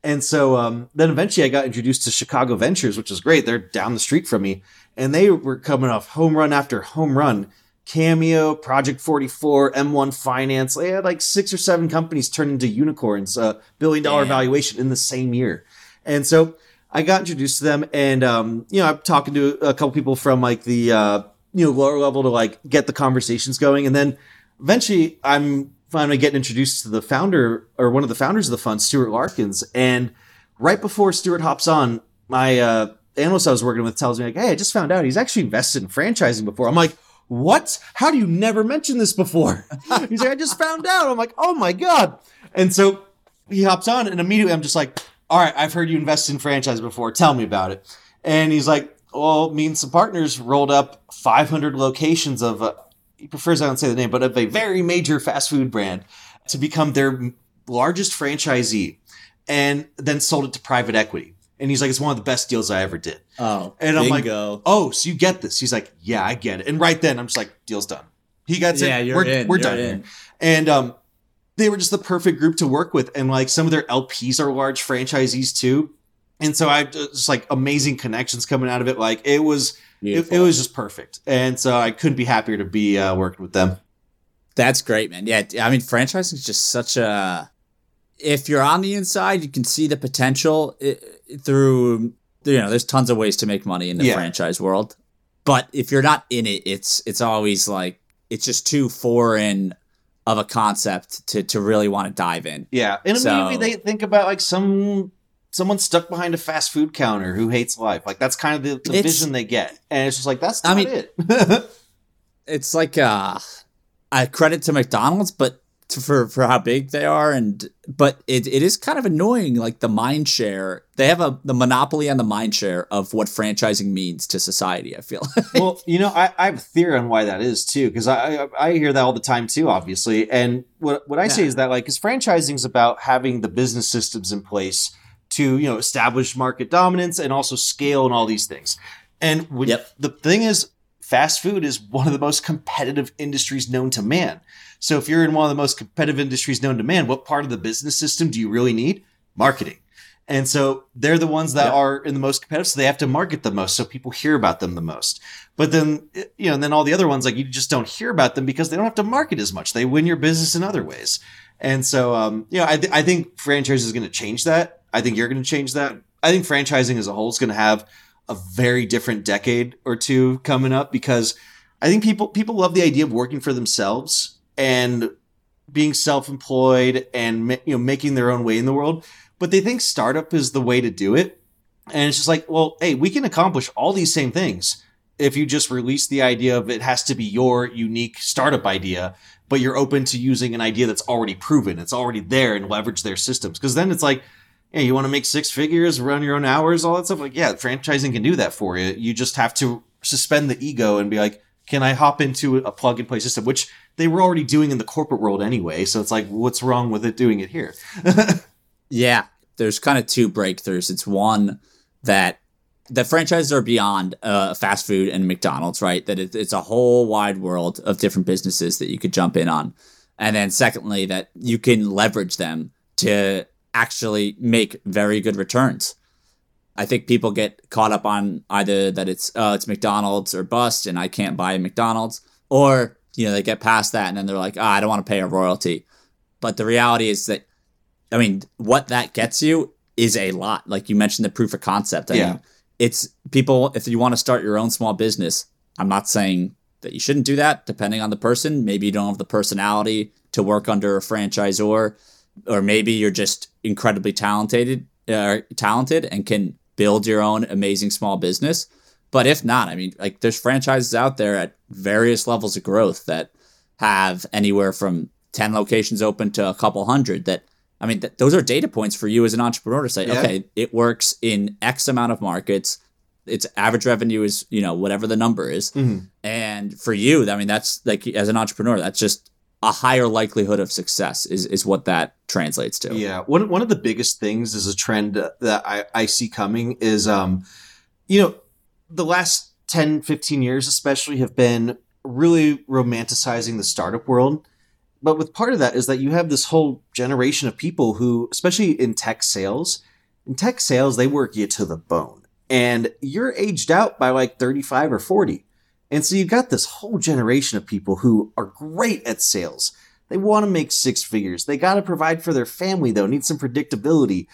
and so um, then eventually I got introduced to Chicago Ventures, which is great. They're down the street from me. And they were coming off home run after home run. Cameo, Project 44, M1 Finance. They had like six or seven companies turn into unicorns, a uh, billion dollar yeah. valuation in the same year. And so I got introduced to them. And, um, you know, I'm talking to a couple people from like the, uh, you know, lower level to like get the conversations going. And then eventually I'm finally getting introduced to the founder or one of the founders of the fund, Stuart Larkins. And right before Stuart hops on, my uh, analyst I was working with tells me like, "Hey, I just found out he's actually invested in franchising before." I'm like, "What? How do you never mention this before?" <laughs> he's like, "I just found out." I'm like, "Oh my god!" And so he hops on, and immediately I'm just like, "All right, I've heard you invest in franchise before. Tell me about it." And he's like, "Well, me and some partners rolled up 500 locations of." Uh, he prefers I don't say the name, but of a very major fast food brand to become their largest franchisee and then sold it to private equity. And he's like, it's one of the best deals I ever did. Oh, and I'm bingo. like, oh, so you get this? He's like, yeah, I get it. And right then, I'm just like, deal's done. He got yeah, it. You're we're, in. we're you're done. In. And um, they were just the perfect group to work with. And like some of their LPs are large franchisees too. And so I just like amazing connections coming out of it. Like it was it, it, was just perfect. And so I couldn't be happier to be uh, working with them. That's great, man. Yeah, I mean, franchising is just such a. If you're on the inside, you can see the potential through. You know, there's tons of ways to make money in the yeah. franchise world, but if you're not in it, it's it's always like it's just too foreign of a concept to to really want to dive in. Yeah, and so, maybe they think about like some someone stuck behind a fast food counter who hates life. Like that's kind of the, the vision they get, and it's just like that's not I mean, it. <laughs> it's like uh a credit to McDonald's, but to, for for how big they are, and but it, it is kind of annoying. Like the mind share, they have a the monopoly on the mind share of what franchising means to society. I feel. Like. Well, you know, I, I have a theory on why that is too, because I, I, I hear that all the time too, obviously. And what what I yeah. say is that like, because franchising is about having the business systems in place to you know establish market dominance and also scale and all these things. And when, yep. the thing is, fast food is one of the most competitive industries known to man. So if you're in one of the most competitive industries known to man, what part of the business system do you really need? Marketing. And so they're the ones that yep. are in the most competitive, so they have to market the most, so people hear about them the most. But then, you know, and then all the other ones, like you just don't hear about them because they don't have to market as much. They win your business in other ways. And so, um, you know, I, th- I think FranShares is going to change that. I think you're going to change that. I think franchising as a whole is going to have a very different decade or two coming up because I think people people love the idea of working for themselves and being self-employed and you know making their own way in the world, but they think startup is the way to do it. And it's just like, well, hey, we can accomplish all these same things if you just release the idea of it has to be your unique startup idea, but you're open to using an idea that's already proven, it's already there and leverage their systems. Because then it's like, yeah, you want to make six figures, run your own hours, all that stuff. Like, yeah, franchising can do that for you. You just have to suspend the ego and be like, can I hop into a plug and play system, which they were already doing in the corporate world anyway. So it's like, what's wrong with it doing it here? <laughs> yeah, there's kind of two breakthroughs. It's one that the franchises are beyond uh, fast food and McDonald's, right? That it, it's a whole wide world of different businesses that you could jump in on. And then secondly, that you can leverage them to actually make very good returns. I think people get caught up on either that it's uh, it's McDonald's or bust, and I can't buy McDonald's, or you know they get past that and then they're like, oh, I don't want to pay a royalty. But the reality is that, I mean, what that gets you is a lot. Like you mentioned, the proof of concept. I yeah. mean, it's people. If you want to start your own small business, I'm not saying that you shouldn't do that. Depending on the person, maybe you don't have the personality to work under a franchisor or maybe you're just incredibly talented, uh, talented and can build your own amazing small business. But if not, I mean, like there's franchises out there at various levels of growth that have anywhere from 10 locations open to a couple hundred that I mean, th- those are data points for you as an entrepreneur to say, yeah. okay, it works in X amount of markets. Its average revenue is, you know, whatever the number is. Mm-hmm. And for you, I mean, that's like as an entrepreneur, that's just a higher likelihood of success is is what that translates to. Yeah. One one of the biggest things is a trend that I, I see coming is um you know the last 10 15 years especially have been really romanticizing the startup world. But with part of that is that you have this whole generation of people who especially in tech sales, in tech sales they work you to the bone. And you're aged out by like 35 or 40 and so you've got this whole generation of people who are great at sales. They want to make six figures. They got to provide for their family, though, need some predictability.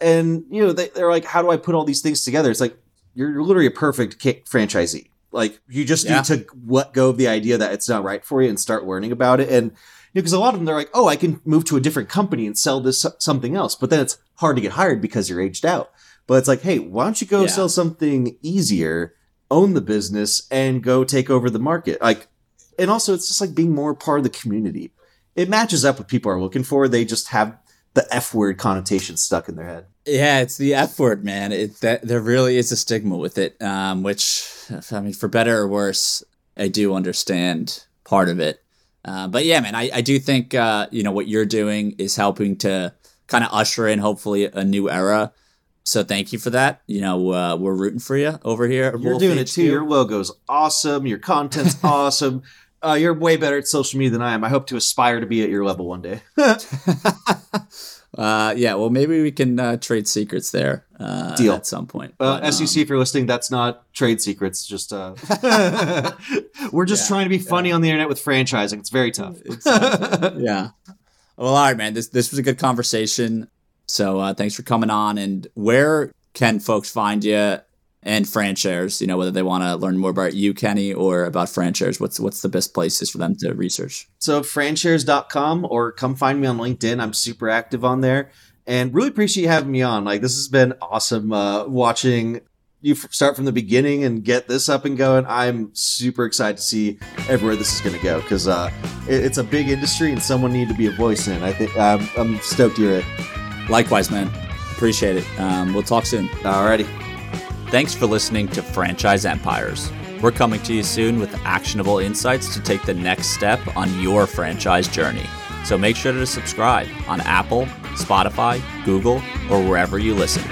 And, you know, they, are like, how do I put all these things together? It's like, you're, you're literally a perfect kick franchisee. Like, you just yeah. need to let go of the idea that it's not right for you and start learning about it. And, because you know, a lot of them, they're like, oh, I can move to a different company and sell this something else. But then it's hard to get hired because you're aged out. But it's like, hey, why don't you go yeah. sell something easier? Own the business and go take over the market. Like, and also it's just like being more part of the community. It matches up what people are looking for. They just have the F word connotation stuck in their head. Yeah, it's the F word, man. It that there really is a stigma with it, um, which I mean, for better or worse, I do understand part of it. Uh, but yeah, man, I, I do think uh, you know what you're doing is helping to kind of usher in hopefully a new era so thank you for that. You know, uh, we're rooting for you over here. You're Wolf doing HQ. it too. Your logo's awesome. Your content's <laughs> awesome. Uh, you're way better at social media than I am. I hope to aspire to be at your level one day. <laughs> Uh, yeah, well, maybe we can uh, trade secrets there uh, Deal. at some point. Uh, But, SEC, um, if you're listening, that's not trade secrets. Just uh, <laughs> we're just Yeah, trying to be funny on the internet with franchising. It's very tough. yeah. Well, all right, man. This this was a good conversation. So uh, thanks for coming on. And where can folks find you and FranShares? You know, whether they want to learn more about you, Kenny, or about FranShares, what's what's the best places for them to research? So franshares.com or come find me on LinkedIn. I'm super active on there and really appreciate you having me on. Like this has been awesome uh, watching you f- start from the beginning and get this up and going. I'm super excited to see everywhere this is going to go because uh, it, it's a big industry and someone need to be a voice in. I think um, I'm stoked you're it. Likewise, man. Appreciate it. Um, we'll talk soon. Alrighty. Thanks for listening to Franchise Empires. We're coming to you soon with actionable insights to take the next step on your franchise journey. So make sure to subscribe on Apple, Spotify, Google, or wherever you listen.